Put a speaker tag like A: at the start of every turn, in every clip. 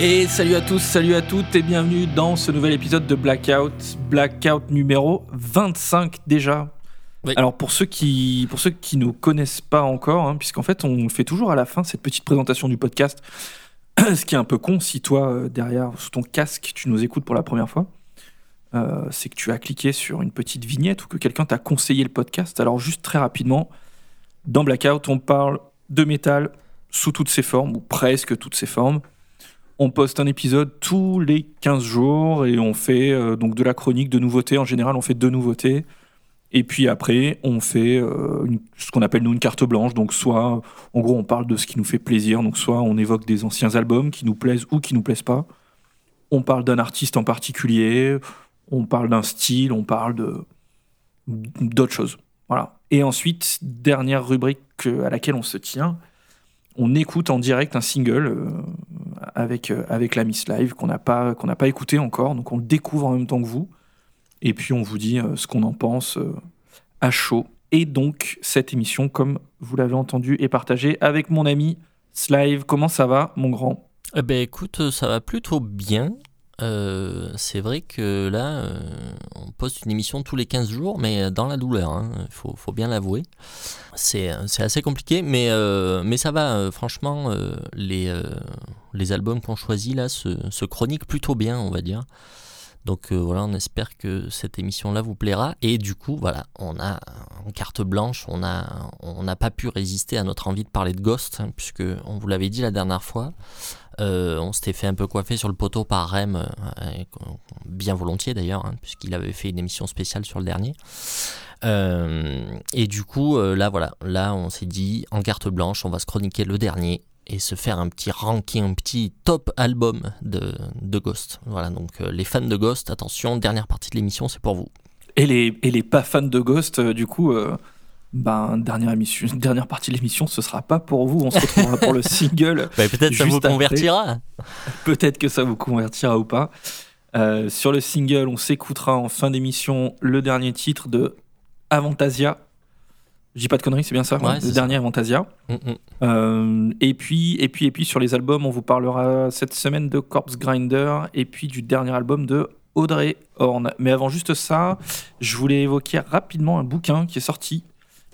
A: Et salut à tous, salut à toutes et bienvenue dans ce nouvel épisode de Blackout, Blackout numéro 25 déjà.
B: Oui.
A: Alors pour ceux qui pour ceux qui ne connaissent pas encore, hein, puisqu'en fait on fait toujours à la fin cette petite présentation du podcast, ce qui est un peu con si toi euh, derrière sous ton casque tu nous écoutes pour la première fois, euh, c'est que tu as cliqué sur une petite vignette ou que quelqu'un t'a conseillé le podcast. Alors juste très rapidement, dans Blackout on parle de métal sous toutes ses formes ou presque toutes ses formes. On poste un épisode tous les 15 jours et on fait euh, donc de la chronique de nouveautés. En général, on fait deux nouveautés. Et puis après, on fait euh, ce qu'on appelle nous une carte blanche. Donc soit, en gros, on parle de ce qui nous fait plaisir. Donc soit on évoque des anciens albums qui nous plaisent ou qui nous plaisent pas. On parle d'un artiste en particulier. On parle d'un style. On parle de d'autres choses. Voilà. Et ensuite, dernière rubrique euh, à laquelle on se tient, on écoute en direct un single avec, euh, avec la Miss Live qu'on n'a pas, pas écouté encore. Donc on le découvre en même temps que vous. Et puis on vous dit euh, ce qu'on en pense euh, à chaud. Et donc cette émission, comme vous l'avez entendu, est partagée avec mon ami Slive. Comment ça va, mon grand?
B: Eh ben écoute, ça va plutôt bien. Euh, c'est vrai que là, euh, on poste une émission tous les 15 jours, mais dans la douleur, il faut, faut bien l'avouer. C'est assez compliqué, mais, euh, ça va. franchement, les, albums qu'on choisit là se, chroniquent plutôt bien, on va dire. Donc voilà, on espère que cette émission-là vous plaira. Et du coup, voilà, on a en carte blanche, on n'a pas pu résister à notre envie de parler de Ghost, hein, puisque on vous l'avait dit la dernière fois. Euh, on s'était fait un peu coiffer sur le poteau par Rem, euh, bien volontiers d'ailleurs, hein, puisqu'il avait fait une émission spéciale sur le dernier. Euh, et du coup, là voilà, là on s'est dit en carte blanche, on va se chroniquer le dernier et se faire un petit ranking, un petit top album de, de Ghost. Voilà, donc les fans de Ghost, attention, dernière partie de l'émission, c'est pour vous.
A: et les, et les pas fans de Ghost, du coup, ben, dernière, émission, dernière partie de l'émission, ce sera pas pour vous. On se retrouvera pour le single.
B: Bah, Peut-être ça
A: Juste
B: vous convertira.
A: Peut-être que ça vous convertira ou pas. Euh, sur le single, on s'écoutera en fin d'émission le dernier titre de Avantasia. Je dis pas de conneries, c'est bien ça
B: Ouais,
A: Le
B: ça.
A: dernier Avantasia.
B: Mm, mm.
A: Euh, et puis, et puis, et puis sur les albums, on vous parlera cette semaine de Corpse Grinder et puis du dernier album de Audrey Horn. Mais avant juste ça, je voulais évoquer rapidement un bouquin qui est sorti.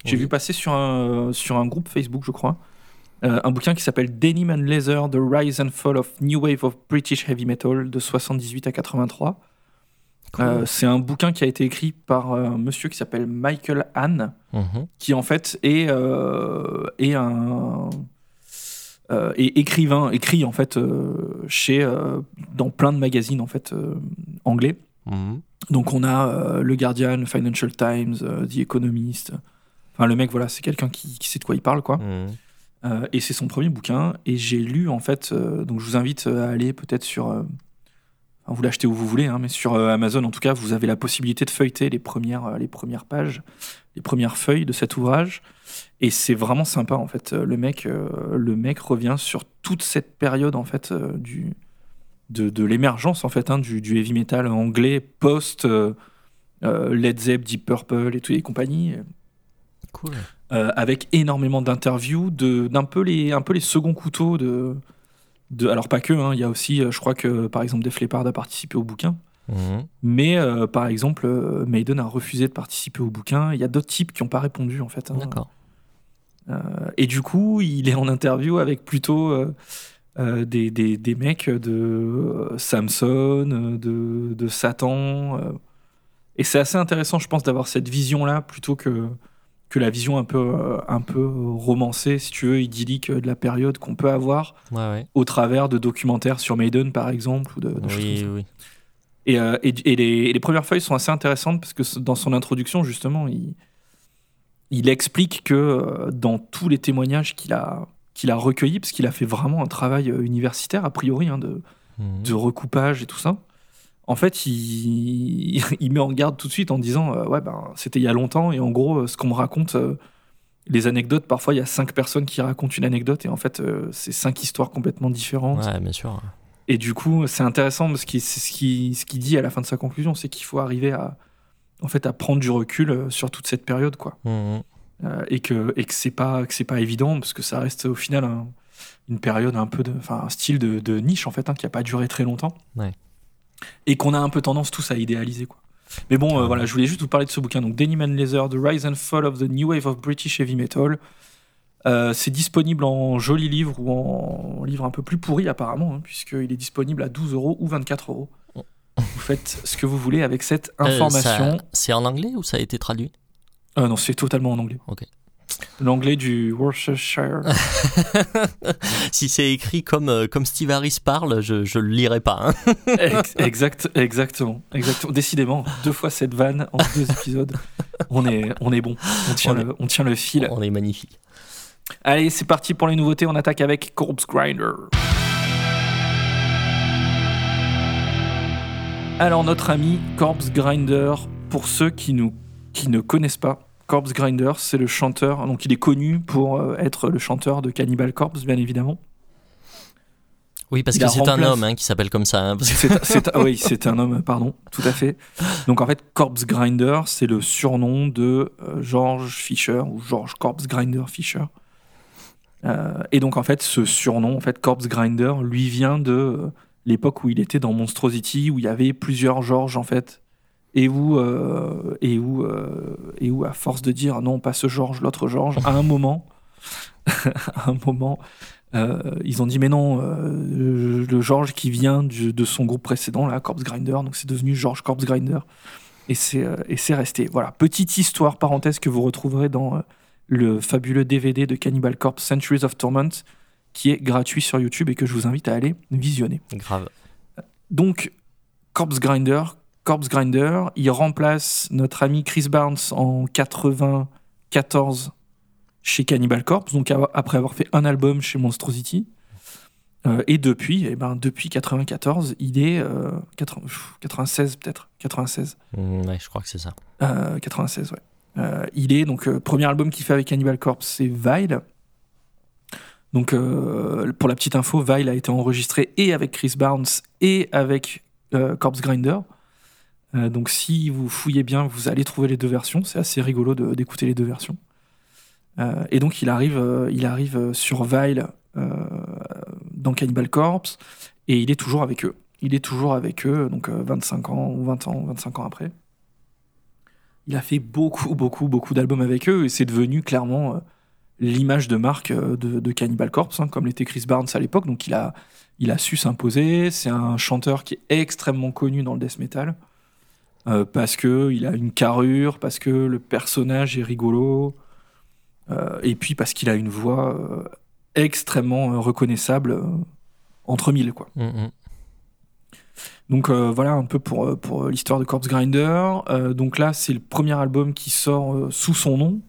A: J'ai
B: Oui.
A: vu passer sur un, sur un groupe Facebook, je crois. Euh, un bouquin qui s'appelle Denim and Leather, The Rise and Fall of New Wave of British Heavy Metal de 78 à 83.
B: Cool.
A: Euh, c'est un bouquin qui a été écrit par un monsieur qui s'appelle Michael Hahn
B: Mhm.
A: qui en fait est, euh, est un est écrivain, écrit en fait chez dans plein de magazines en fait anglais.
B: Mhm.
A: Donc on a le Guardian, Financial Times, The Economist. Enfin le mec voilà, c'est quelqu'un qui, qui sait de quoi il parle quoi.
B: Mhm.
A: Euh, et c'est son premier bouquin. Et j'ai lu, en fait, euh, donc je vous invite à aller peut-être sur. euh, vous l'achetez où vous voulez, hein, mais sur euh, Amazon, en tout cas, vous avez la possibilité de feuilleter les premières, euh, les premières pages, les premières feuilles de cet ouvrage. Et c'est vraiment sympa, en fait. Euh, Le mec, euh, le mec revient sur toute cette période, en fait, euh, du, de, de l'émergence, en fait, hein, du, du heavy metal anglais post. euh, euh, Led Zepp, Deep Purple et tout et compagnie
B: Cool.
A: euh, avec énormément d'interviews de d'un peu les un peu les seconds couteaux de de alors pas que hein, il y a aussi euh, je crois que par exemple Def Leppard a participé au bouquin
B: Mhm.
A: mais euh, par exemple Maiden a refusé de participer au bouquin il y a d'autres types qui n'ont pas répondu en fait hein.
B: D'accord.
A: Euh, et du coup il est en interview avec plutôt euh, euh, des, des, des mecs de Samson de, de Satan euh. et c'est assez intéressant je pense d'avoir cette vision là plutôt que que la vision un peu euh, un peu romancée si tu veux idyllique euh, de la période qu'on peut avoir
B: Ouais, ouais.
A: au travers de documentaires sur Maiden par exemple ou de, de choses comme
B: Oui, oui.
A: Et, euh, et, et les, et les premières feuilles sont assez intéressantes parce que dans son introduction, justement, il, il explique que dans tous les témoignages qu'il a, qu'il a recueillis, parce qu'il a fait vraiment un travail universitaire, a priori, hein, de,
B: Mhm.
A: de recoupage et tout ça, en fait, il, il met en garde tout de suite en disant euh, Ouais, ben, c'était il y a longtemps, et en gros, euh, ce qu'on me raconte, euh, les anecdotes, parfois, il y a cinq personnes qui racontent une anecdote, et en fait, euh, c'est cinq histoires complètement différentes.
B: Ouais, bien sûr.
A: Et du coup, c'est intéressant parce que c'est ce qu'il ce qu'il dit à la fin de sa conclusion, c'est qu'il faut arriver à, en fait, à prendre du recul sur toute cette période, quoi.
B: Mhm.
A: Euh, et que et que c'est pas que pas évident parce que ça reste au final un, une période un peu de, enfin un style de, de niche en fait, hein, qui a pas duré très longtemps,
B: Ouais.
A: Et qu'on a un peu tendance tous à idéaliser quoi. Mais bon, euh, voilà, je voulais juste vous parler de ce bouquin. Donc, Denim and Leather, The Rise and Fall of the New Wave of British Heavy Metal. Euh, c'est disponible en joli livre ou en livre un peu plus pourri apparemment, hein, puisqu'il est disponible à 12 euros ou 24 euros. Vous faites ce que vous voulez avec cette
B: Euh,
A: information.
B: C'est en anglais ou ça a été traduit?
A: Non, c'est totalement en anglais.
B: Ok.
A: L'anglais du Worcestershire.
B: Si c'est écrit comme, euh, comme Steve Harris parle, je, je le lirai pas. hein.
A: Ex- exact, exactement, exactement. Décidément, deux fois cette vanne en deux épisodes. On est, on est bon. On tient,
B: On est-
A: le, on tient le fil.
B: On est magnifique.
A: Allez, c'est parti pour les nouveautés. On attaque avec Corpse Grinder. Alors, notre ami Corpse Grinder, pour ceux qui, nous, qui ne connaissent pas, Corpse Grinder, c'est le chanteur. Donc, il est connu pour euh, être le chanteur de Cannibal Corpse, bien évidemment.
B: Oui, parce
A: Il
B: que c'est un homme hein, qui s'appelle comme ça. hein, parce
A: oui, c'est un homme, pardon, tout à fait. Donc en fait, Corpse Grinder, c'est le surnom de euh, George Fisher ou George Corpse Grinder Fisher. Euh, et donc en fait, ce surnom, en fait, Corpse Grinder, lui vient de euh, l'époque où il était dans Monstrosity, où il y avait plusieurs Georges en fait, et où euh, et où euh, et où à force de dire non pas ce George, l'autre George, à un moment, à un moment, euh, ils ont dit mais non, le George qui vient du- de son groupe précédent, là, Corpse Grinder, donc c'est devenu George Corpse Grinder. Et c'est et c'est resté. Voilà, petite histoire parenthèse que vous retrouverez dans le fabuleux DVD de Cannibal Corpse Centuries of Torment, qui est gratuit sur YouTube et que je vous invite à aller visionner.
B: Grave.
A: Donc, Corpse Grinder, Corpse Grinder, il remplace notre ami Chris Barnes en 94 chez Cannibal Corpse, donc après avoir fait un album chez Monstrosity. Euh, et depuis, eh ben, depuis 94, il est euh, 80 pff, 96 peut-être, 96.
B: Mm, ouais, je crois que c'est ça.
A: Euh, 96, ouais. Euh, il est donc euh, premier album qu'il fait avec Cannibal Corpse, c'est Vile. Donc pour la petite info, Vile a été enregistré et avec Chris Barnes et avec Corpse Grinder. Euh, donc si vous fouillez bien, vous allez trouver les deux versions. C'est assez rigolo de- d'écouter les deux versions. Euh, et donc il arrive, euh, il arrive sur Vile dans Cannibal Corpse et il est toujours avec eux. Il est toujours avec eux, donc euh, 25 ans ou 20 ans, 25 ans après. Il a fait beaucoup, beaucoup, beaucoup d'albums avec eux et c'est devenu clairement l'image de marque de, de Cannibal Corpse, hein, comme l'était Chris Barnes à l'époque. Donc il a, il a su s'imposer. C'est un chanteur qui est extrêmement connu dans le death metal euh, parce que il a une carrure, parce que le personnage est rigolo, euh, et puis parce qu'il a une voix euh, extrêmement reconnaissable entre mille, quoi.
B: Mm, mm.
A: Donc voilà un peu pour, pour l'histoire de Corpse Grinder. Donc là, c'est le premier album qui sort sous son nom,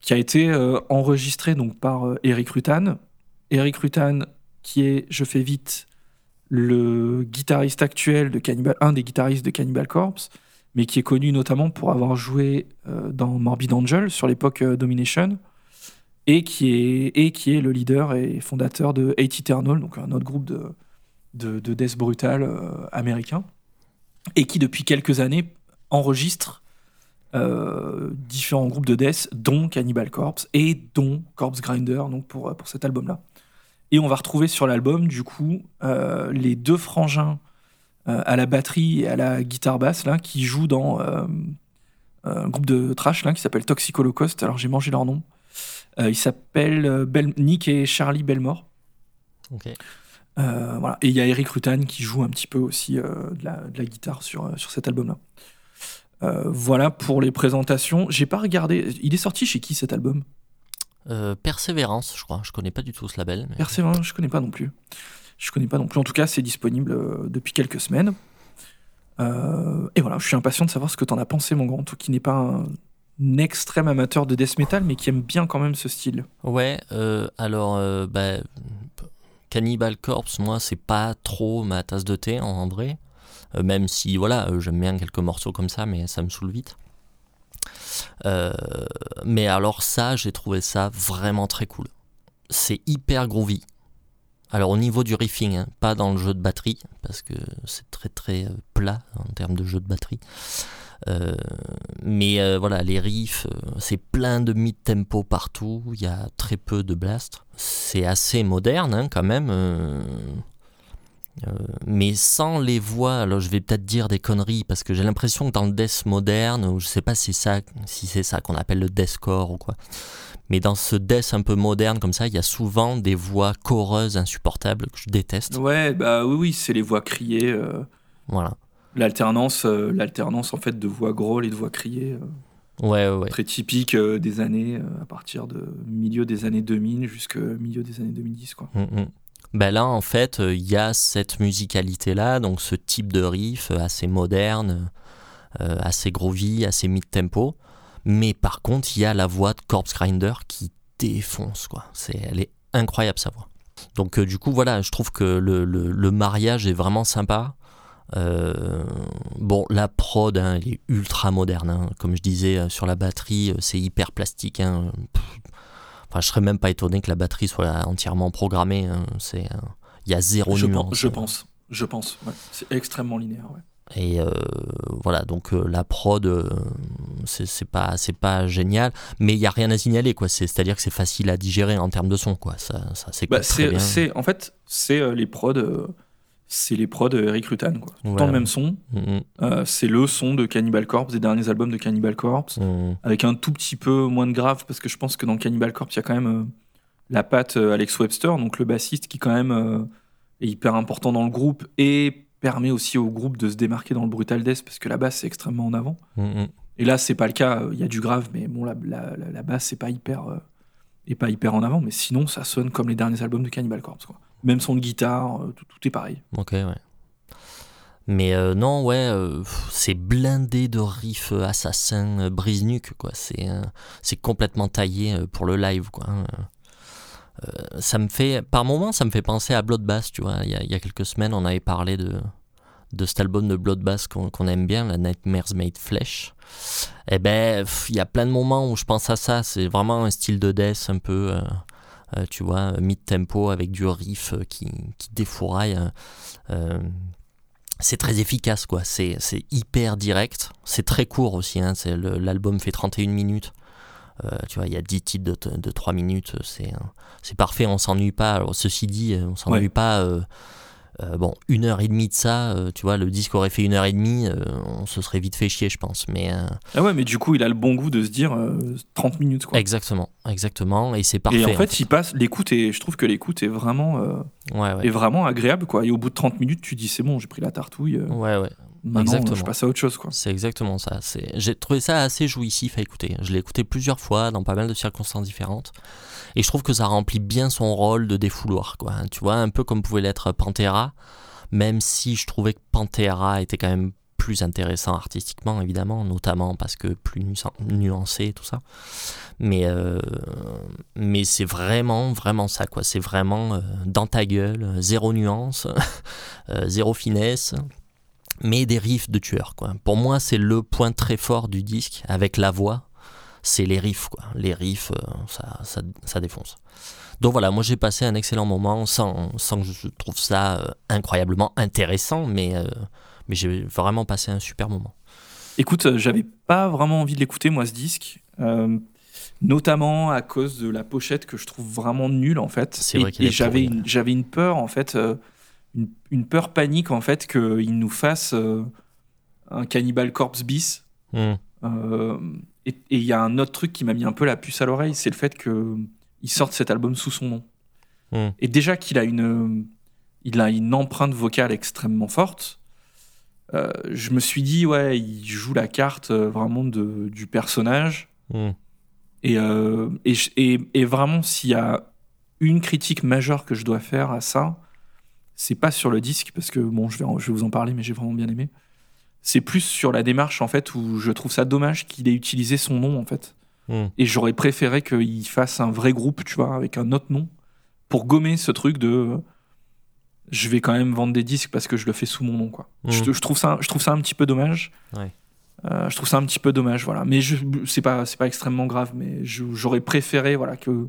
A: qui a été enregistré donc par Eric Rutan. Eric Rutan, qui est, je fais vite, le guitariste actuel de Cannibal, un des guitaristes de Cannibal Corpse, mais qui est connu notamment pour avoir joué euh, dans Morbid Angel sur l'époque euh, Domination, et qui, est, et qui est le leader et fondateur de Hate Eternal, donc un autre groupe de, de, de death brutal euh, américain, et qui depuis quelques années enregistre différents groupes de death, dont Cannibal Corpse et dont Corpse Grinder, donc pour, pour cet album-là. Et on va retrouver sur l'album, du coup, euh, les deux frangins euh, à la batterie et à la guitare basse, là, qui jouent dans euh, un groupe de trash, là, qui s'appelle Toxic Holocaust. Alors j'ai mangé leur nom. Ils s'appellent Nick et Charlie Belmore.
B: Ok.
A: Voilà. Et il y a Eric Rutan qui joue un petit peu aussi de, la, de la guitare sur, sur cet album-là. Voilà pour les présentations. J'ai pas regardé. Il est sorti chez qui cet album?
B: Euh, Persévérance, je crois. Je connais pas du tout ce label. mais-
A: Persévérance, je connais pas non plus. Je connais pas non plus. En tout cas, c'est disponible euh, depuis quelques semaines. Euh, et voilà, je suis impatient de savoir ce que t'en as pensé, mon grand. Toi qui n'es pas un, un extrême amateur de death metal, mais qui aime bien quand même ce style.
B: Ouais, euh, alors, bah, Cannibal Corpse, moi, c'est pas trop ma tasse de thé en vrai. Même si, voilà, j'aime bien quelques morceaux comme ça, mais ça me saoule vite. Euh, mais alors, ça, j'ai trouvé ça vraiment très cool. C'est hyper groovy. Alors au niveau du riffing, hein, pas dans le jeu de batterie, parce que c'est très très euh, plat en termes de jeu de batterie. Euh, mais voilà, les riffs, c'est plein de mid-tempo partout, il y a très peu de blast. C'est assez moderne hein, quand même. Mais sans les voix, alors je vais peut-être dire des conneries parce que j'ai l'impression que dans le death moderne, ou je sais pas si, ça, si c'est ça qu'on appelle le deathcore ou quoi, mais dans ce death un peu moderne comme ça, il y a souvent des voix choreuses insupportables que je déteste.
A: Ouais, bah oui, oui, c'est les voix criées. Euh,
B: voilà.
A: L'alternance, euh, l'alternance en fait de voix grôles et de voix criées.
B: Euh, ouais, ouais,
A: Très typique des années, à partir de milieu des années 2000 jusqu'au milieu des années 2010, quoi.
B: Mm, mm. Ben là, en fait, il y a cette musicalité-là, donc ce type de riff assez moderne, assez groovy, assez mid-tempo. Mais par contre, il y a la voix de Corpse Grinder qui défonce, quoi. C'est, elle est incroyable sa voix. Donc euh, du coup, voilà, je trouve que le, mariage est vraiment sympa. Euh, bon, la prod, hein, elle est ultra moderne. Hein. Comme je disais, euh, sur la batterie, c'est hyper plastique. Hein. Enfin, je serais même pas étonné que la batterie soit entièrement programmée. C'est, il y a zéro
A: je
B: nuance.
A: Pense, je pense, je pense. C'est extrêmement linéaire. Ouais.
B: Et euh, voilà, donc euh, la prod, euh, c'est pas, c'est pas génial, mais il y a rien à signaler, quoi. C'est-à-dire que c'est facile à digérer en termes de son, quoi. Ça, ça
A: bah, c'est En fait, c'est les prods, c'est les prods Eric Rutan, quoi. Tout le même son. Mm-hmm. c'est le son de Cannibal Corpse, des derniers albums de Cannibal Corpse, mm-hmm. avec un tout petit peu moins de grave, parce que je pense que dans Cannibal Corpse, il y a quand même la patte Alex Webster, donc le bassiste, qui quand même est hyper important dans le groupe et permet aussi au groupe de se démarquer dans le brutal death parce que la basse c'est extrêmement en avant.
B: Mm, mm.
A: Et là c'est pas le cas, il y a du grave, mais bon la, la, la basse c'est pas hyper euh, pas hyper en avant, mais sinon ça sonne comme les derniers albums de Cannibal Corpse quoi. Même son de guitare, euh, tout, est pareil.
B: Ok ouais. Mais euh, non ouais, c'est blindé de riffs assassins brise nuque quoi. C'est c'est complètement taillé pour le live quoi. Hein. ça me fait, par moments, ça me fait penser à Bloodbath, tu vois. Il y, a, quelques semaines, on avait parlé de, de cet album de Bloodbath qu'on aime bien, la Nightmares Made Flesh, eh ben, il y a plein de moments où je pense à ça. C'est vraiment un style de death un peu, euh, euh, tu vois, mid-tempo avec du riff euh, qui, qui défouraille. c'est très efficace, quoi. C'est hyper direct. C'est très court aussi. Hein. L'album fait 31 minutes. tu vois, il y a 10 titres de, de 3 minutes. C'est parfait, on s'ennuie pas. Alors, ceci dit, on s'ennuie pas euh, bon, une heure et demie de ça, euh, tu vois, le disque aurait fait une heure et demie, euh, on se serait vite fait chier, je pense. Mais,
A: ah ouais, mais du coup, il a le bon goût de se dire 30 minutes, quoi.
B: Exactement, exactement, et c'est parfait.
A: Et en fait, il passe, l'écoute, et je trouve que l'écoute est vraiment,
B: ouais,
A: est vraiment agréable, quoi. Et au bout de 30 minutes, tu dis, c'est bon, j'ai pris la tartouille.
B: ouais, ouais.
A: Maintenant, exactement. je passe à autre chose, quoi.
B: C'est exactement ça. J'ai trouvé ça assez jouissif à écouter. Je l'ai écouté plusieurs fois, dans pas mal de circonstances différentes. Et je trouve que ça remplit bien son rôle de défouloir, quoi. Tu vois, un peu comme pouvait l'être Pantera, même si je trouvais que Pantera était quand même plus intéressant artistiquement, évidemment, notamment parce que plus nuancé et tout ça. Mais, euh, mais c'est vraiment, vraiment ça, quoi. C'est vraiment euh, dans ta gueule, zéro nuance, euh, zéro finesse mais des riffs de tueur. Quoi. Pour moi, c'est le point très fort du disque avec la voix c'est les riffs. Quoi. Les riffs, euh, ça, ça, ça, défonce. Donc voilà, moi j'ai passé un excellent moment sans, sans que je trouve ça euh, incroyablement intéressant, mais, euh, mais j'ai vraiment passé un super moment.
A: Écoute, j'avais pas vraiment envie de l'écouter, moi, ce disque. notamment à cause de la pochette que je trouve vraiment nulle en fait.
B: C'est vrai
A: et, j'avais une, j'avais une peur en fait, une, une, peur panique en fait qu'il nous fasse un Cannibal Corpse bis.
B: Hmm.
A: Et il y a un autre truc qui m'a mis un peu la puce à l'oreille, c'est le fait qu'il sorte cet album sous son nom.
B: Hmm.
A: Et déjà qu'il a une, il a une empreinte vocale extrêmement forte. Euh, je me suis dit, ouais, il joue la carte euh, vraiment de, du personnage.
B: Hmm.
A: Et, euh, et, et, vraiment, s'il y a une critique majeure que je dois faire à ça, c'est pas sur le disque, parce que bon, je vais, je vais vous en parler, mais j'ai vraiment bien aimé c'est plus sur la démarche en fait où je trouve ça dommage qu'il ait utilisé son nom en fait.
B: Hmm.
A: Et j'aurais préféré qu'il fasse un vrai groupe, tu vois, avec un autre nom, pour gommer ce truc de je vais quand même vendre des disques parce que je le fais sous mon nom, quoi.
B: Hmm.
A: Je, trouve ça, je trouve ça un petit peu dommage. Euh, je trouve ça un petit peu dommage, voilà. Mais c'est pas, c'est pas extrêmement grave, mais j'aurais préféré, voilà, que, que,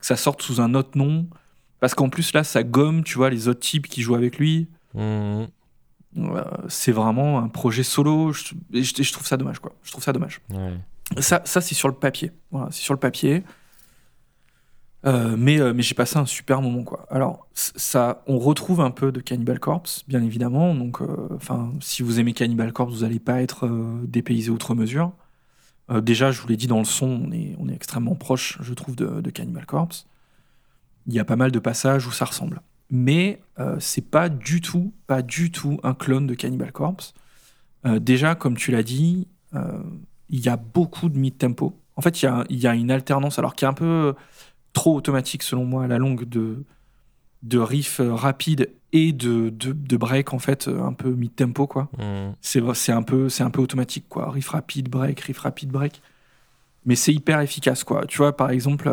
A: ça sorte sous un autre nom Parce qu'en plus, là, ça gomme, tu vois, les autres types qui jouent avec lui.
B: Mhm.
A: Euh, c'est vraiment un projet solo. Je, et je- je trouve ça dommage, quoi. Je trouve ça dommage.
B: Ouais.
A: Ça, ça c'est sur le papier. Voilà, c'est sur le papier. Euh, mais euh, mais j'ai passé un super moment quoi. Alors ça, on retrouve un peu de Cannibal Corpse, bien évidemment. Donc, euh, enfin, si vous aimez Cannibal Corpse, vous n'allez pas être euh, dépaysé outre mesure. Déjà, je vous l'ai dit dans le son, on est on est extrêmement proche, je trouve, de, de Cannibal Corpse. Il y a pas mal de passages où ça ressemble, mais euh, c'est pas du tout, pas du tout un clone de Cannibal Corpse. Euh, déjà, comme tu l'as dit, euh, il y a beaucoup de mid-tempo. En fait, il y a, il y a une alternance, alors qui est un peu trop automatique selon moi à la longue, de, de riffs rapides et de, de, de break, en fait, un peu mid-tempo, quoi.
B: Mhm.
A: C'est c'est un, peu- c'est un peu automatique, quoi. Riff rapide, break, riff rapide, break. Mais c'est hyper efficace, quoi. Tu vois, par exemple,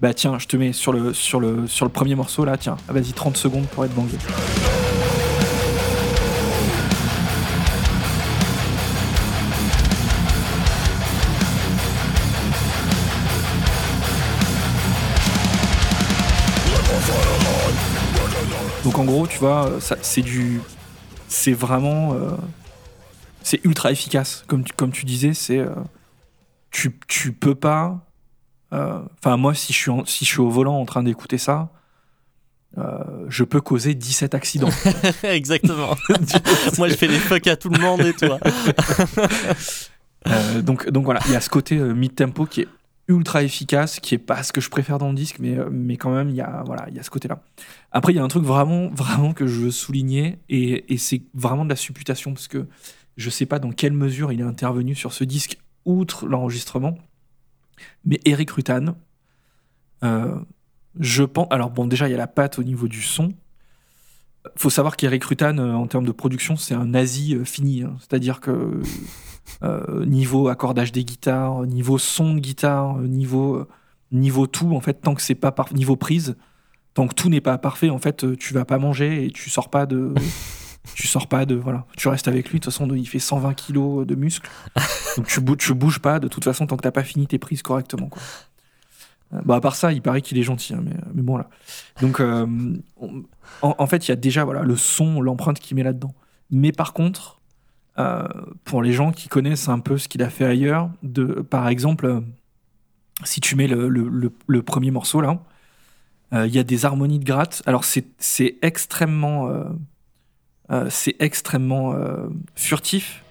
A: bah tiens, je te mets sur le, sur le, sur le premier morceau, là, tiens, Ah, vas-y, 30 secondes pour être bangé. Donc en gros, tu vois, c'est du, c'est vraiment, euh, c'est ultra efficace. Comme tu, comme tu disais, c'est, euh, tu, tu peux pas. Euh, Enfin, moi, si je suis, en- si je suis au volant en train d'écouter ça, euh, je peux causer 17 accidents.
B: Exactement. Moi, je fais des fuck à tout le monde et toi.
A: Euh, donc, donc voilà, il y a ce côté euh, mid-tempo qui est ultra efficace, qui est pas ce que je préfère dans le disque, mais, mais quand même, il y a, voilà, il y a ce côté-là. Après, il y a un truc vraiment, vraiment que je veux souligner, et, et c'est vraiment de la supputation, parce que je sais pas dans quelle mesure il est intervenu sur ce disque, outre l'enregistrement, mais Eric Rutan, euh, je pense. Alors, bon, déjà, il y a la patte au niveau du son. Faut savoir qu'Eric Rutan, euh, en termes de production, c'est un nazi euh, fini. hein. C'est-à-dire que niveau accordage des guitares, niveau son de guitare, niveau, niveau tout, en fait, tant que c'est pas par niveau prise, tant que tout n'est pas parfait, en fait, tu vas pas manger et tu sors pas de. Tu sors pas de. Voilà. Tu restes avec lui, de toute façon, il fait 120 kilos de muscles. Donc tu, bou- tu bouges pas, de toute façon, tant que t'as pas fini tes prises correctement, quoi. Euh, Bah, à part ça, il paraît qu'il est gentil, hein, mais, mais bon, là. Donc, euh, en, fait, il y a déjà voilà, le son, l'empreinte qu'il met là-dedans. Mais par contre, euh, pour les gens qui connaissent un peu ce qu'il a fait ailleurs, de, par exemple, si tu mets le, le- premier morceau là, il y a des harmonies de gratte. Alors c'est extrêmement, c'est extrêmement euh, furtif.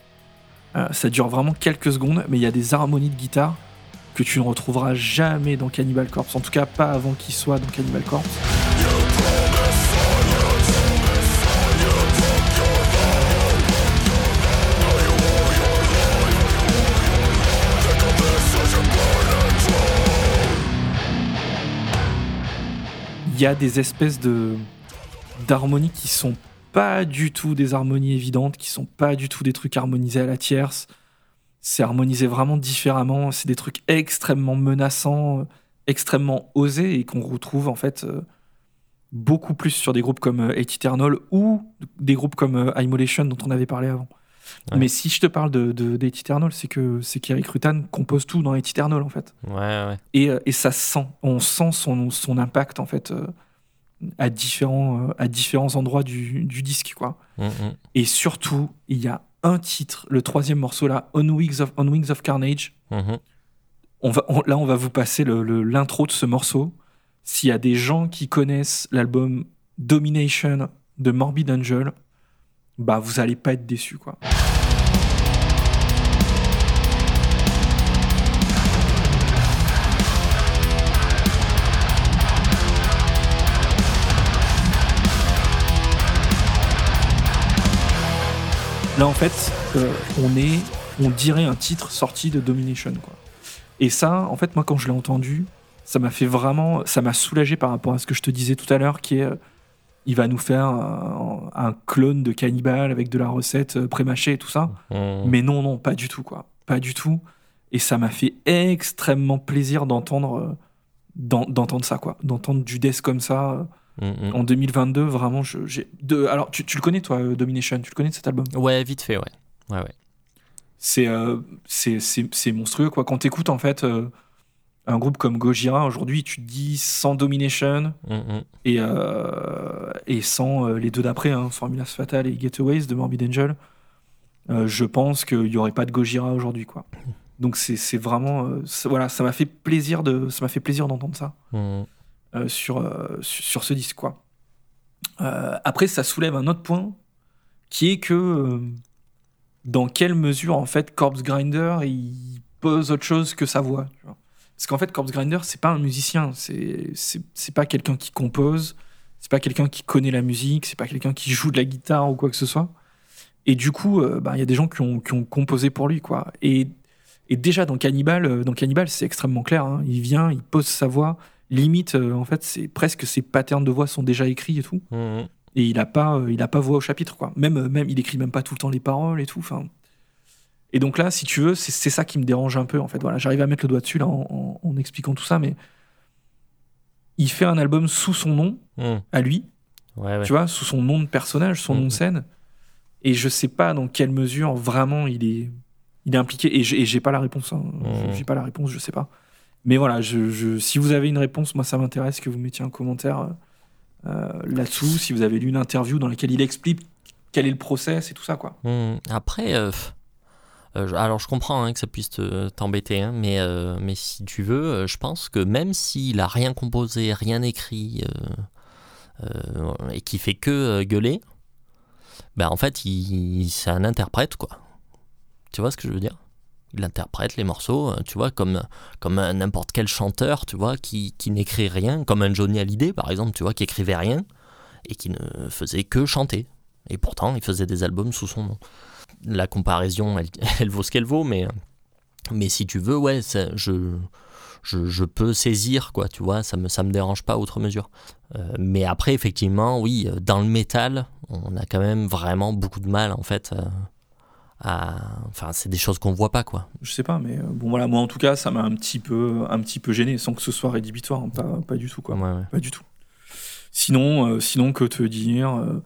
A: Euh, ça dure vraiment quelques secondes, mais il y a des harmonies de guitare que tu ne retrouveras jamais dans Cannibal Corpse. En tout cas, pas avant qu'il soit dans Cannibal Corpse. il y a des espèces de d'harmonies qui sont pas du tout des harmonies évidentes, qui sont pas du tout des trucs harmonisés à la tierce. C'est harmonisé vraiment différemment. C'est des trucs extrêmement menaçants, euh, extrêmement osés et qu'on retrouve en fait euh, beaucoup plus sur des groupes comme euh, Hate Eternal ou des groupes comme euh, Immolation dont on avait parlé avant.
B: Ouais.
A: Mais si je te parle de, de, Eternal, c'est que c'est qu'Eric Rutan compose tout dans Hate Eternal en fait
B: Ouais, ouais.
A: et, euh, et ça se sent. On sent son, son impact en fait euh, à différents, euh, à différents endroits du, du disque quoi.
B: Mhm.
A: Et surtout, il y a un titre, le troisième morceau là, On Wings of, On Wings of Carnage.
B: Mhm.
A: On va, on- là, on va vous passer l'intro de ce morceau. S'il y a des gens qui connaissent l'album Domination de Morbid Angel, bah vous allez pas être déçus quoi. Là, en fait, euh, on est, on dirait un titre sorti de Domination, quoi. Et ça, en fait, moi, quand je l'ai entendu, ça m'a fait vraiment, ça m'a soulagé par rapport à ce que je te disais tout à l'heure, qui est, euh, il va nous faire un, un clone de cannibale avec de la recette euh, pré-mâchée et tout ça.
B: Mhm.
A: Mais non, non, pas du tout, quoi. Pas du tout. Et ça m'a fait extrêmement plaisir d'entendre, d'en- d'entendre ça, quoi. D'entendre du death comme ça.
B: Mhm.
A: en 2022, vraiment, je- j'ai. Alors, tu, tu le connais, toi, euh, Domination? Tu le connais cet album?
B: Ouais, vite fait, ouais. Ouais, ouais.
A: c'est euh, c'est c'est- c'est monstrueux quoi quand t'écoutes en fait euh, un groupe comme Gojira, aujourd'hui, tu te dis sans Domination
B: Mm, mm.
A: et, euh, et sans les deux d'après, hein, Formulas Fatal et Getaways de Morbid Angel, je pense qu'il n'y aurait pas de Gojira aujourd'hui. quoi. Donc c'est c'est vraiment... voilà, ça m'a fait plaisir de ça m'a fait plaisir d'entendre ça sur, euh, sur, ce disque. Quoi. Euh, après, ça soulève un autre point qui est que euh, dans quelle mesure, en fait, Corpse Grinder, il pose autre chose que sa voix. Parce qu'en fait, Corpse Grinder, c'est pas un musicien, c'est c'est pas quelqu'un qui compose, c'est pas quelqu'un qui connaît la musique, c'est pas quelqu'un qui joue de la guitare ou quoi que ce soit. Et du coup, euh, bah, il y a des gens qui ont, qui ont composé pour lui, quoi. Et, et déjà, dans Cannibal, euh, dans Cannibal c'est extrêmement clair. hein. Il vient, il pose sa voix, limite, euh, en fait, c'est presque ses patterns de voix sont déjà écrits et tout.
B: Mm,
A: Et il a pas, euh, il a pas voix au chapitre, quoi. Même, euh, même, il écrit même pas tout le temps les paroles et tout. Enfin. Et donc là, si tu veux, c'est ça qui me dérange un peu, en fait. Voilà, j'arrive à mettre le doigt dessus là en, en- en expliquant tout ça, mais il fait un album sous son nom,
B: mm.
A: à lui,
B: Ouais, ouais.
A: tu vois, sous son nom de personnage, son nom de scène. Et je sais pas dans quelle mesure vraiment il est, il est impliqué. Et j'ai pas la réponse. hein.
B: Mhm.
A: J'ai pas la réponse, je sais pas. Mais voilà, si vous avez une réponse, moi ça m'intéresse que vous mettiez un commentaire euh, là-dessous. Si vous avez lu une interview dans laquelle il explique quel est le process et tout ça, quoi.
B: Hmm, Après, euh, euh, alors je comprends hein, que ça puisse te- t'embêter, hein, mais, euh, mais si tu veux, euh, je pense que même s'il a rien composé, rien écrit, euh, euh, et qui fait que euh, gueuler, ben en fait, c'est un interprète, quoi. Tu vois ce que je veux dire? Il interprète les morceaux, euh, tu vois, comme, comme n'importe quel chanteur, tu vois, qui, qui n'écrit rien, comme un Johnny Hallyday, par exemple, tu vois, qui écrivait rien et qui ne faisait que chanter. Et pourtant, il faisait des albums sous son nom. La comparaison, elle, vaut ce qu'elle vaut, mais, mais si tu veux, ouais, je, je, peux saisir, quoi, tu vois, ça me, ça me dérange pas outre mesure. Euh, mais après, effectivement, oui, euh, dans le métal, on a quand même vraiment beaucoup de mal, en fait. Enfin, c'est des choses qu'on voit pas, quoi.
A: Je sais pas, mais euh, bon voilà, moi en tout cas, ça m'a un petit peu, un petit peu gêné, sans que ce soit rédhibitoire, hein, pas, pas du tout, quoi.
B: Ouais, ouais.
A: Pas du tout. Sinon, euh, sinon que te dire euh,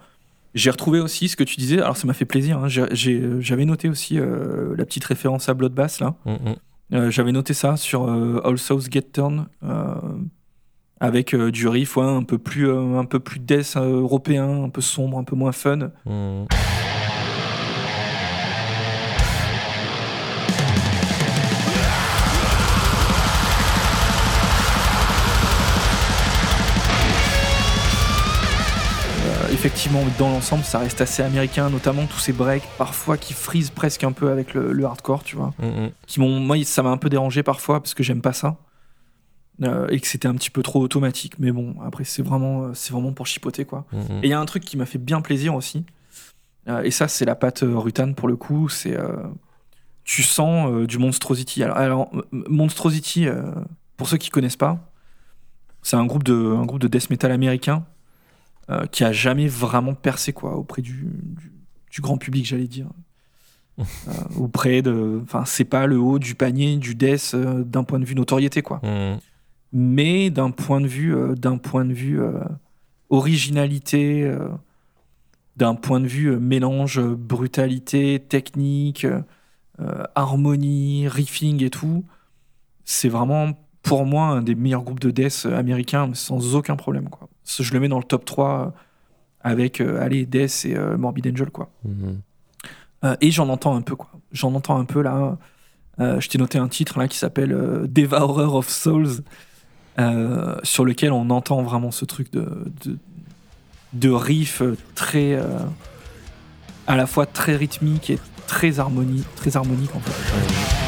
A: J'ai retrouvé aussi ce que tu disais. Alors ça m'a fait plaisir. hein, J'avais noté aussi euh, la petite référence à Bloodbath là.
B: Mm, mm.
A: J'avais noté ça sur All Souls Get Turn avec du riff ouais, un peu plus, un peu plus death européen, un peu sombre, un peu moins fun.
B: Mm.
A: Effectivement, dans l'ensemble, ça reste assez américain, notamment tous ces breaks parfois qui frisent presque un peu avec le, le hardcore, tu vois.
B: Mm, mm.
A: qui m'ont moi ça m'a un peu dérangé parfois parce que j'aime pas ça. Euh, et que c'était un petit peu trop automatique. Mais bon après c'est vraiment euh, c'est vraiment pour chipoter quoi.
B: Mm,
A: et il y a un truc qui m'a fait bien plaisir aussi. Euh, et ça c'est la pâte Rutan pour le coup. C'est euh, tu sens du Monstrosity. Alors, Monstrosity pour ceux qui connaissent pas c'est un groupe de un groupe de death metal américain euh, qui a jamais vraiment percé quoi auprès du, du, du grand public j'allais dire euh, auprès de. Enfin, c'est pas le haut du panier du death d'un point de vue notoriété, quoi.
B: Mm.
A: Mais d'un point de vue, euh, d'un point de vue originalité, d'un point de vue mélange brutalité, technique, harmonie, riffing et tout, c'est vraiment pour moi un des meilleurs groupes de death américains, sans aucun problème, quoi. Je le mets dans le top 3 euh, avec, euh, allez, Death et euh, Morbid Angel, quoi.
B: Mm.
A: Euh, et j'en entends un peu, quoi. J'en entends un peu là. Je t'ai noté un titre là qui s'appelle Devourer of Souls, sur lequel on entend vraiment ce truc de, de, de riff très. à la fois très rythmique et très, harmonie, très harmonique en fait.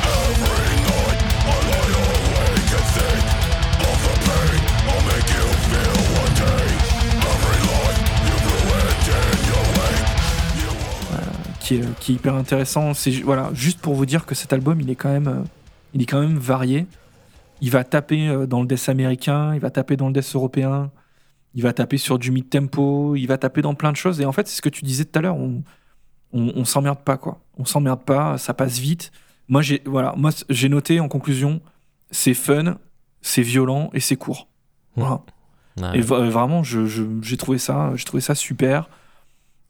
A: Qui est, qui est hyper intéressant. C'est voilà, juste pour vous dire que cet album, il est quand même, euh, il est quand même varié. Il va taper euh, dans le death américain, il va taper dans le death européen, il va taper sur du mid tempo, il va taper dans plein de choses. Et en fait, c'est ce que tu disais tout à l'heure. On, on, on s'emmerde pas quoi. On s'emmerde pas, ça passe vite. Moi, j'ai voilà, moi j'ai noté en conclusion, c'est fun, c'est violent et c'est court. Voilà.
B: Ouais.
A: Et va- vraiment, je- je- j'ai trouvé ça, j'ai trouvé ça super.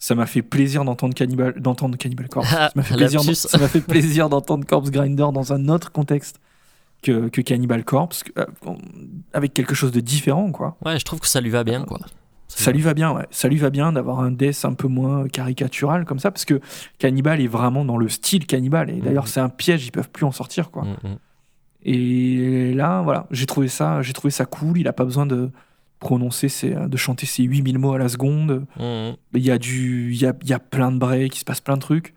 A: Ça m'a fait plaisir d'entendre Cannibal, d'entendre Cannibal Corpse. Ça m'a fait plaisir,
B: Lapsus.
A: ça m'a fait plaisir d'entendre Corpse Grinder dans un autre contexte que, que Cannibal Corpse, euh, avec quelque chose de différent, quoi.
B: Ouais, je trouve que ça lui va bien, quoi.
A: Ça lui va bien, ouais. Ça lui va bien d'avoir un death un peu moins caricatural comme ça, parce que Cannibal est vraiment dans le style Cannibal. Et d'ailleurs,
B: Mhm.
A: c'est un piège, ils peuvent plus en sortir, quoi.
B: Mm, mm.
A: Et là, voilà, j'ai trouvé ça, j'ai trouvé ça cool. Il a pas besoin de prononcer ses, de chanter ses 8000 mots à la seconde.
B: Mm.
A: Il y a du, il y a, y a plein de breaks, il se passe plein de trucs.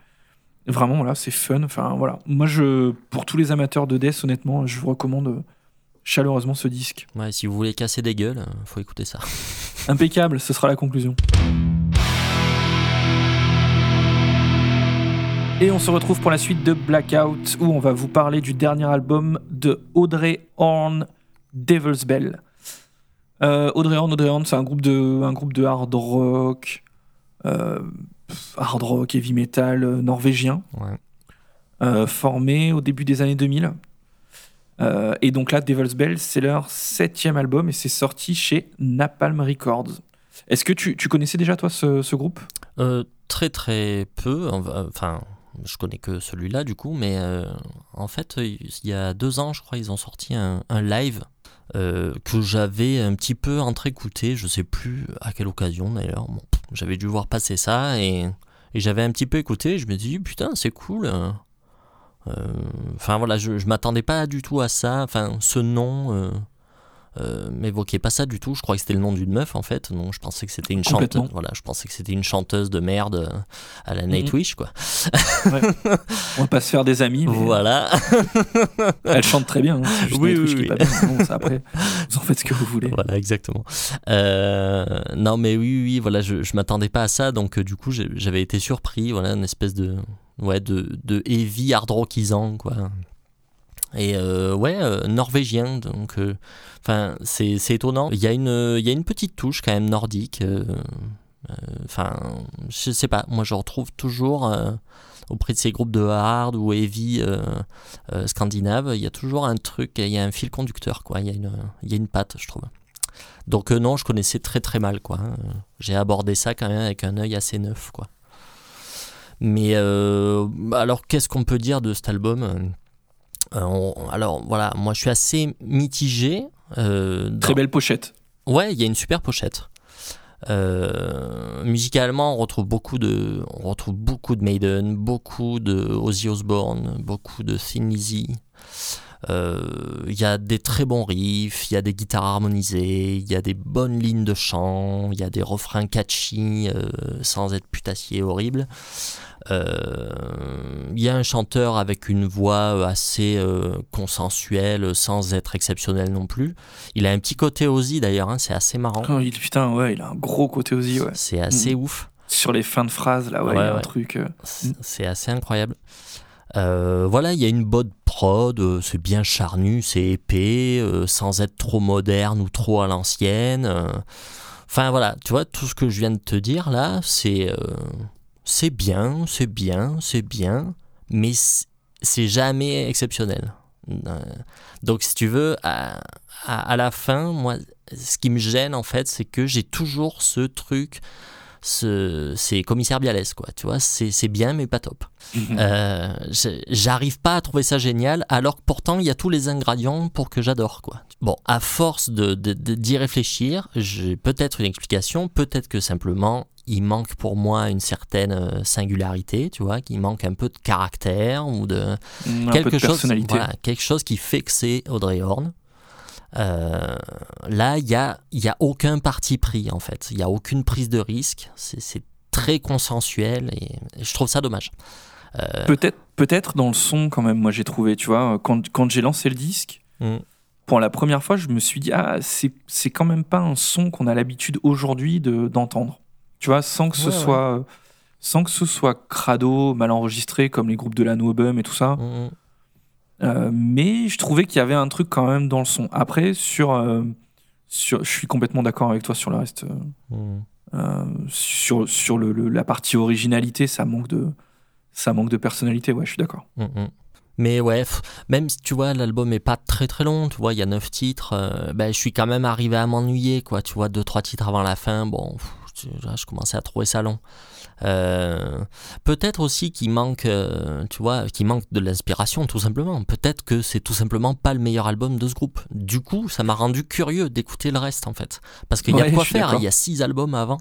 A: Vraiment, voilà, c'est fun. Enfin, voilà. Moi, je, pour tous les amateurs de death, honnêtement, je vous recommande chaleureusement ce disque.
B: Ouais, si vous voulez casser des gueules, euh, faut écouter ça.
A: Impeccable, ce sera la conclusion. Et on se retrouve pour la suite de Blackout, où on va vous parler du dernier album de Audrey Horn, Devil's Bell. Euh, Audrey Horn, Audrey Horn, c'est un groupe de, un groupe de hard rock, euh, hard rock, heavy metal euh, norvégien,
B: Ouais.
A: euh, formé au début des années 2000. Euh, et donc là, Devil's Bell, c'est leur septième album et c'est sorti chez Napalm Records. Est-ce que tu, tu connaissais déjà, toi, ce, ce groupe?
B: Très très peu. Enfin, je connais que celui-là du coup, mais euh, en fait, il y a deux ans, je crois, ils ont sorti un, un live euh, que j'avais un petit peu entre-écouté. Je sais plus à quelle occasion d'ailleurs. J'avais dû voir passer ça et, j'avais un petit peu écouté. Je me dis putain, c'est cool. euh. Euh, Enfin voilà, je, je m'attendais pas du tout à ça. Enfin, ce nom. Euh, m'évoquait pas ça du tout. Je crois que c'était le nom d'une meuf en fait. Non, je pensais que c'était une chanteuse. Voilà, je pensais que c'était une chanteuse de merde euh, à la. Nightwish quoi.
A: On va pas se faire des amis, mais
B: Voilà.
A: elle chante très bien. hein.
B: Oui,
A: Nightwish
B: oui,
A: qui est pas bien. Bon, ça, après, vous en faites ce que vous voulez.
B: voilà, exactement. Euh, non, mais oui, oui, voilà, je, je m'attendais pas à ça, donc euh, du coup, j'avais été surpris. Voilà, une espèce de, ouais, de, de heavy hard rockisant, quoi. Et euh, ouais, euh, norvégien, donc, euh, enfin, c'est étonnant. Il y a une, il y a une petite touche quand même nordique. euh, euh, Enfin, je sais pas. Moi, je retrouve toujours auprès de ces groupes de hard ou heavy scandinaves, il y a toujours un truc, il y a un fil conducteur, quoi. Il y a une, il y a une patte, je trouve. Donc non, je connaissais très très mal, quoi. hein. J'ai abordé ça quand même avec un œil assez neuf, quoi. Mais euh, alors, qu'est-ce qu'on peut dire de cet album on- Alors voilà, moi je suis assez mitigé. euh, dans-
A: Très belle pochette.
B: Ouais, il y a une super pochette. Euh, musicalement, on retrouve beaucoup de, on retrouve beaucoup de Maiden, beaucoup de Ozzy Osbourne, beaucoup de Thin Lizzy. Euh, Il y a des très bons riffs, il y a des guitares harmonisées, il y a des bonnes lignes de chant, il y a des refrains catchy euh, sans être putassier horrible. Euh, Il y a un chanteur avec une voix assez euh, consensuelle sans être exceptionnel non plus. Il a un petit côté Ozzy d'ailleurs, hein, c'est assez marrant.
A: Oh, il, putain, ouais, il a un gros côté aussi, ouais.
B: C'est assez ouf.
A: Sur les fins de phrases, là, ouais, il y
B: Ouais,
A: a un truc. euh,
B: C'est assez incroyable. Euh, voilà, il y a une bonne prod, euh, c'est bien charnu, c'est épais, euh, sans être trop moderne ou trop à l'ancienne. euh. Enfin voilà, tu vois, tout ce que je viens de te dire là, c'est euh, c'est bien, c'est bien, c'est bien, mais c'est jamais exceptionnel. Euh, Donc si tu veux, à, à, à la fin, moi, ce qui me gêne en fait, c'est que j'ai toujours ce truc, ce, c'est commissaire Bialès, quoi. Tu vois, c'est bien, mais pas top. Euh, je- J'arrive pas à trouver ça génial, alors que pourtant il y a tous les ingrédients pour que j'adore, quoi. Bon, à force de de- de- d'y réfléchir, j'ai peut-être une explication, peut-être que simplement il manque pour moi une certaine euh, singularité, tu vois, qu'il manque un peu de caractère ou de
A: un
B: quelque
A: peu de
B: chose, voilà, quelque chose qui fait que c'est Audrey Horn. Euh, là, il y a, y a aucun parti pris en fait. Il y a aucune prise de risque. C'est très consensuel et, je trouve ça dommage. Euh,
A: Peut-être peut-être dans le son, quand même, moi, j'ai trouvé, tu vois, quand, quand j'ai lancé le disque,
B: Mm.
A: pour la première fois, je me suis dit, ah, c'est quand même pas un son qu'on a l'habitude aujourd'hui de- d'entendre. Tu vois, sans que ce
B: Ouais, ouais.
A: soit. Sans que ce soit crado, mal enregistré comme les groupes de la Noebum et tout ça.
B: mm,
A: Euh, mais je trouvais qu'il y avait un truc quand même dans le son. Après, sur, euh, sur je suis complètement d'accord avec toi sur le reste.
B: Mm.
A: euh, sur sur le, le- la partie originalité, ça manque de ça manque de personnalité. Ouais, je suis d'accord.
B: Mm, mm. Mais ouais, même si tu vois, l'album est pas très très long, tu vois, il y a 9 titres, euh, ben, je suis quand même arrivé à m'ennuyer, quoi, tu vois, 2-3 titres avant la fin, bon, pff, je, là, je commençais à trouver ça long. Euh, peut-être aussi qu'il manque, euh, tu vois, qu'il manque de l'inspiration, tout simplement. Peut-être que c'est tout simplement pas le meilleur album de ce groupe. Du coup, ça m'a rendu curieux d'écouter le reste, en fait. Parce qu'il y a
A: Ouais,
B: quoi faire. Il y a six albums avant.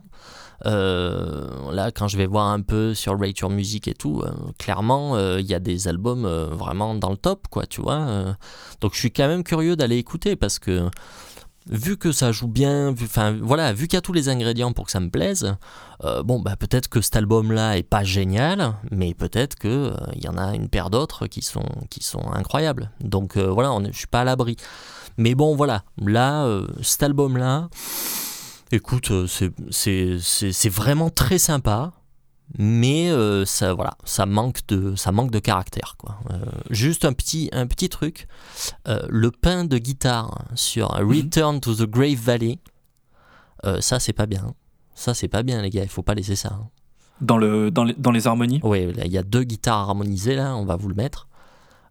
B: Euh, là, quand je vais voir un peu sur Rate Your Music et tout, euh, clairement, euh, il y a des albums vraiment dans le top, quoi, tu vois. donc, je suis quand même curieux d'aller écouter parce que vu que ça joue bien, vu, enfin voilà, vu qu'il y a tous les ingrédients pour que ça me plaise, euh, bon bah peut-être que cet album-là est pas génial, mais peut-être que euh, il y en a une paire d'autres qui sont qui sont incroyables. Donc euh, voilà, je suis pas à l'abri. Mais bon voilà, là euh, cet album-là, écoute, euh, c'est vraiment très sympa. Mais euh, ça, voilà, ça manque de, ça manque de caractère, quoi. Euh, juste un petit, un petit truc. Euh, le pain de guitare sur Return to the Grave Valley, ça c'est pas bien. Ça c'est pas bien, les gars. Il faut pas laisser ça. hein.
A: Dans, le, dans, les, dans les harmonies?
B: Oui, il y a deux guitares harmonisées là. On va vous le mettre.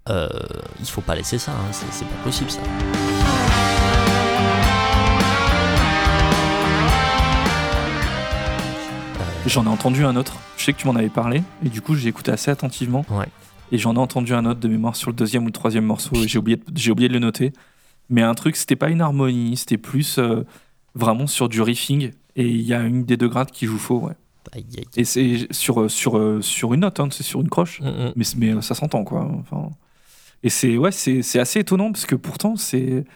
B: Il faut pas laisser ça. hein, c'est pas possible ça.
A: J'en ai entendu un autre. Je sais que tu m'en avais parlé. Et du coup, j'ai écouté assez attentivement.
B: Ouais.
A: Et j'en ai entendu un autre de mémoire sur le deuxième ou le troisième morceau. et J'ai oublié, de- oublié de le noter. Mais un truc, c'était pas une harmonie. C'était plus euh, vraiment sur du riffing. Et il y a une des deux grades qui joue faux. Ouais.
B: Aïe, aïe.
A: Et c'est sur, euh, sur, euh, sur une note, hein, c'est sur une croche.
B: Mm, mm.
A: mais, mais ça s'entend quoi enfin et c'est ouais c'est assez étonnant parce que pourtant c'est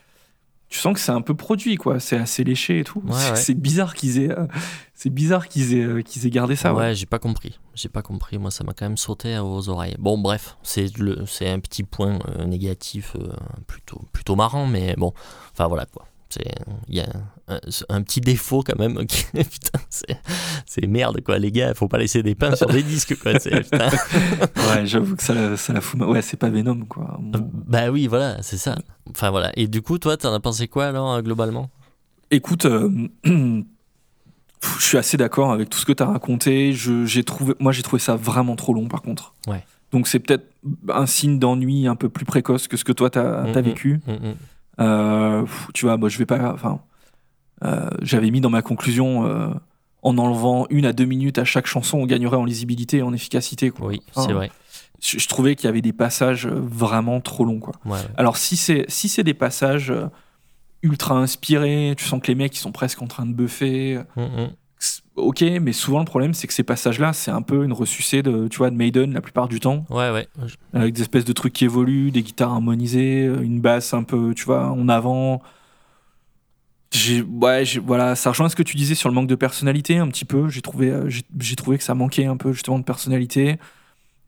A: tu sens que c'est un peu produit quoi c'est assez léché et tout
B: Ouais,
A: c'est
B: ouais.
A: bizarre qu'ils aient euh, c'est bizarre qu'ils aient euh, qu'ils aient gardé ça
B: ouais,
A: ouais.
B: j'ai pas compris. J'ai pas compris. Moi, ça m'a quand même sauté aux oreilles. Bon, bref, c'est le, c'est un petit point euh, négatif, euh, plutôt, plutôt marrant, mais bon. Enfin voilà quoi. C'est, il y a un, un petit défaut quand même. putain, c'est, merde quoi, les gars. Faut pas laisser des pains sur des disques quoi. putain.
A: ouais j'avoue que ça la, ça la fout ouais c'est pas Venom quoi
B: Euh, Bah oui, voilà, c'est ça. Enfin voilà. Et du coup, toi, t'en as pensé quoi alors euh, globalement?
A: Écoute euh, je suis assez d'accord avec tout ce que tu as raconté je j'ai trouvé moi j'ai trouvé ça vraiment trop long par contre
B: Ouais.
A: donc c'est peut-être un signe d'ennui un peu plus précoce que ce que toi t'as as
B: Mhm.
A: vécu
B: Mm, mm.
A: Euh, tu vois, moi, je vais pas. Enfin, euh, j'avais mis dans ma conclusion, euh, en enlevant une à deux minutes à chaque chanson, on gagnerait en lisibilité et en efficacité. Quoi.
B: Oui,
A: Enfin,
B: c'est vrai.
A: Je, je trouvais qu'il y avait des passages vraiment trop longs. Quoi.
B: Ouais, ouais.
A: Alors, si c'est si c'est des passages ultra inspirés, tu sens que les mecs ils sont presque en train de buffer.
B: Mm, mm.
A: Ok, mais souvent le problème c'est que ces passages-là, c'est un peu une ressucée de, tu vois, de Maiden la plupart du temps
B: Ouais, ouais.
A: Avec des espèces de trucs qui évoluent, des guitares harmonisées, euh, une basse un peu, tu vois, en avant. J'ai, ouais, j'ai- voilà, ça rejoint ce que tu disais sur le manque de personnalité un petit peu. J'ai trouvé, euh, j'ai, j'ai trouvé que ça manquait un peu justement de personnalité.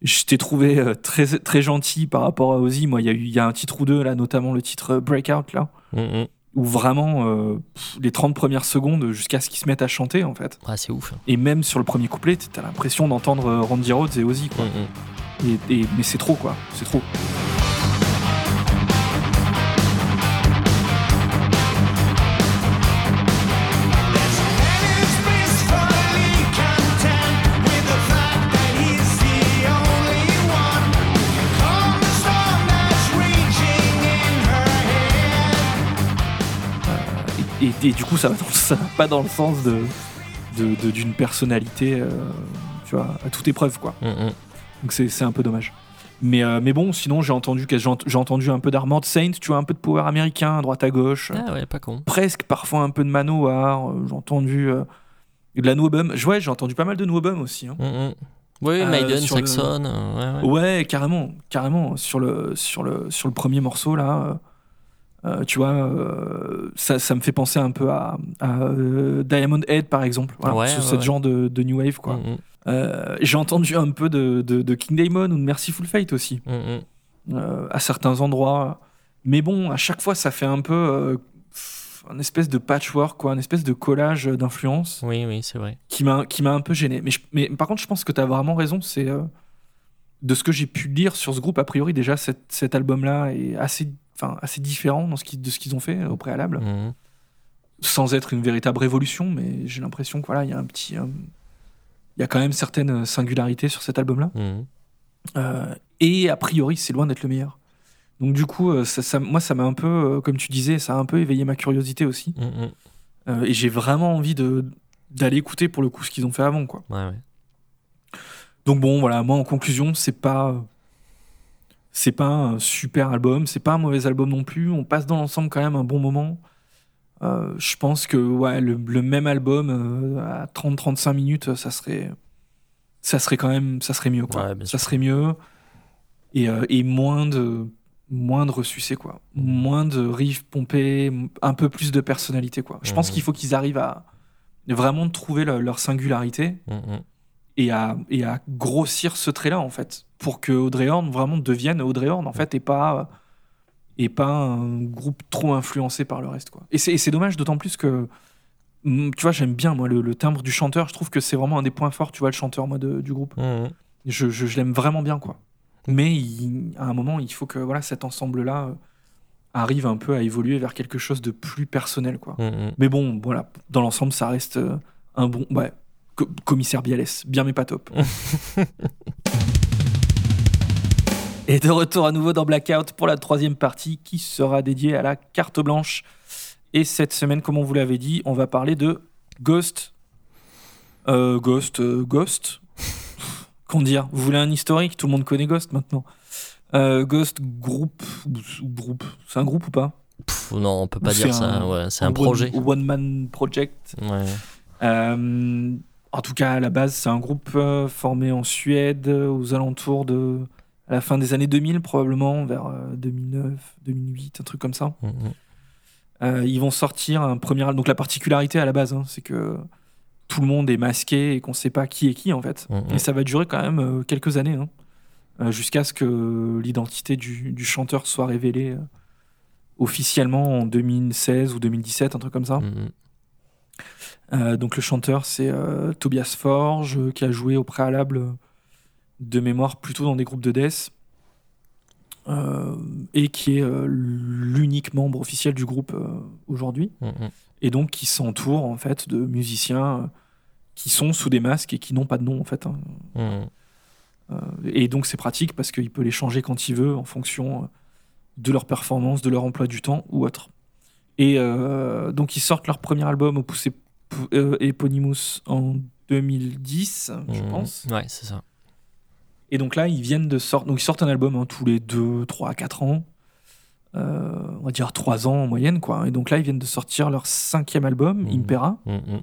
A: Je t'ai trouvé euh, très, très gentil par rapport à Ozzy. Moi, il y a eu, il y a un titre ou deux là, notamment le titre Breakout là,
B: Mm, mm.
A: Où vraiment euh, pff, les 30 premières secondes jusqu'à ce qu'ils se mettent à chanter en fait.
B: Ah, c'est ouf.
A: Et même sur le premier couplet, t'as l'impression d'entendre euh, Randy Rhodes et Ozzy quoi.
B: Mm, mm.
A: Et- et- mais c'est trop quoi, c'est trop. Et, et- du coup ça va, dans- ça va pas dans le sens de de- de- d'une personnalité euh, tu vois à toute épreuve quoi
B: Mm, mm.
A: donc c'est c'est un peu dommage mais, euh, mais bon sinon j'ai entendu j'ai ent- j'ai entendu un peu d'Armored Saint tu vois un peu de power américain à droite à gauche
B: Ah ouais, pas con.
A: presque parfois un peu de Manowar euh, j'ai entendu euh, de la Noobum ouais j'ai entendu pas mal de Noobum aussi hein.
B: Mm, mm. Oui,
A: Euh,
B: Maiden,
A: sur le-
B: Saxon. euh, ouais, ouais.
A: Ouais, carrément, carrément. Sur le, sur le, sur le premier morceau, là, euh, tu vois, euh, ça, ça me fait penser un peu à, à, euh, Diamond Head, par exemple. Voilà,
B: Ouais,
A: ce,
B: ouais,
A: ce
B: ouais.
A: genre de, de New Wave, quoi.
B: Mm, mm.
A: J'ai entendu un peu de, de, de King Diamond ou de Merciful Fate aussi,
B: Mm,
A: à certains endroits. Mais bon, à chaque fois, ça fait un peu un espèce de patchwork, quoi, un espèce de collage d'influences
B: Oui, oui, c'est vrai.
A: qui m'a qui m'a un peu gêné. Mais, je- mais par contre, je pense que tu as vraiment raison. C'est de ce que j'ai pu lire sur ce groupe, a priori, déjà, cet, cet album-là est assez, enfin, assez différent dans ce qui, de ce qu'ils ont fait euh, au préalable,
B: Mm.
A: sans être une véritable révolution. Mais j'ai l'impression qu'il voilà, il y a un petit. euh, il y a quand même certaines singularités sur cet album-là.
B: Mm.
A: Euh, et a priori, c'est loin d'être le meilleur. Donc, du coup, ça, ça- moi, ça m'a un peu, comme tu disais, ça a un peu éveillé ma curiosité aussi. Euh, et j'ai vraiment envie de d'aller écouter pour le coup ce qu'ils ont fait avant, quoi.
B: Ouais, ouais.
A: Donc bon, voilà, moi en conclusion, c'est pas c'est pas un super album, c'est pas un mauvais album non plus. On passe dans l'ensemble quand même un bon moment. Euh, je pense que ouais, le, même album euh, à 30-35 minutes, ça serait, ça serait quand même, ça serait mieux quoi. ça serait mieux et, euh, et, moins de, moins de ressucés quoi, moins de riffs pompés, un peu plus de personnalité quoi. Je pense mmh. qu'il faut qu'ils arrivent à vraiment trouver leur singularité mmh, mmh. et à, et à grossir ce trait là en fait pour que Audrey Horn vraiment devienne Audrey Horn en fait et pas et pas un groupe trop influencé par le reste quoi. Et c'est dommage d'autant plus que mm, tu vois j'aime bien moi le, timbre du chanteur. Je trouve que c'est vraiment un des points forts tu vois le chanteur moi du groupe. Mmh. je, je, l'aime vraiment bien quoi. Mais à un moment il faut que voilà cet ensemble là euh, arrive un peu à évoluer vers quelque chose de plus personnel quoi. Mmh, mais bon voilà dans l'ensemble ça reste euh, un bon ouais commissaire Bialès. Bien mais pas top Et de retour à nouveau dans Blackout pour la troisième partie qui sera dédiée à la carte blanche. Et cette semaine, comme on vous l'avait dit, on va parler de Ghost. Euh, Ghost, euh, Ghost. Qu'en dire Vous voulez un historique? Tout le monde connaît Ghost maintenant. Euh, Ghost Group groupe. C'est un groupe ou pas?
B: Non, on peut pas dire ça. Ouais, c'est un, projet.
A: One, Man Project. en tout cas, à la base, c'est un groupe formé en Suède aux alentours de à la fin des années 2000 probablement, vers 2009, euh, 2008, un truc comme ça. Mm, mm. Euh, ils vont sortir un premier album. Donc la particularité à la base, hein, c'est que tout le monde est masqué et qu'on ne sait pas qui est qui en fait. Mm, et ça va durer quand même euh, quelques années, hein, jusqu'à ce que l'identité du, du, chanteur soit révélée officiellement en 2016 ou 2017, un truc comme ça. donc le chanteur c'est Tobias Forge qui a joué au préalable de mémoire plutôt dans des groupes de death. Euh, et qui est euh, l'unique membre officiel du groupe euh, aujourd'hui. Mm, mm. Et donc qui s'entoure en fait de musiciens qui sont sous des masques et qui n'ont pas de nom en fait. Hein. Mm. et donc c'est pratique parce qu'il peut les changer quand il veut en fonction de leur performance, de leur emploi du temps ou autre. Et donc ils sortent leur premier album au Poussé Eponymous en 2010, je pense.
B: Ouais, c'est ça.
A: Et donc là, ils viennent de sortir. Donc ils sortent un album hein, tous les 2, 3, 4 ans. Euh, on va dire 3 ans en moyenne, quoi. Et donc là, ils viennent de sortir leur cinquième album, mmh. Impera. Mmh, mmh.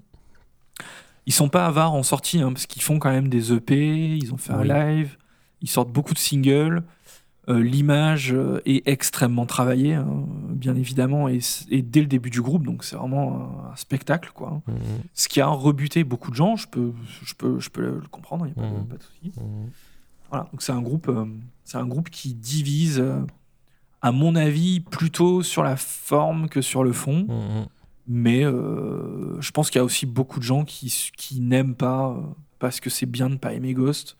A: Ils sont pas avares en sortie, hein, parce qu'ils font quand même des EP, ils ont fait un live, ils sortent beaucoup de singles. Euh, l'image euh, est extrêmement travaillée, hein, bien évidemment, et, dès le début du groupe, donc c'est vraiment un, spectacle, quoi. Ce qui a rebuté beaucoup de gens, je peux, je peux, je peux le comprendre, il n'y a pas, pas de souci. Voilà, donc c'est un groupe, euh, c'est un groupe qui divise, euh, à mon avis, plutôt sur la forme que sur le fond. Mmh, mmh. Mais euh, je pense qu'il y a aussi beaucoup de gens qui, qui n'aiment pas parce que c'est bien de pas aimer Ghost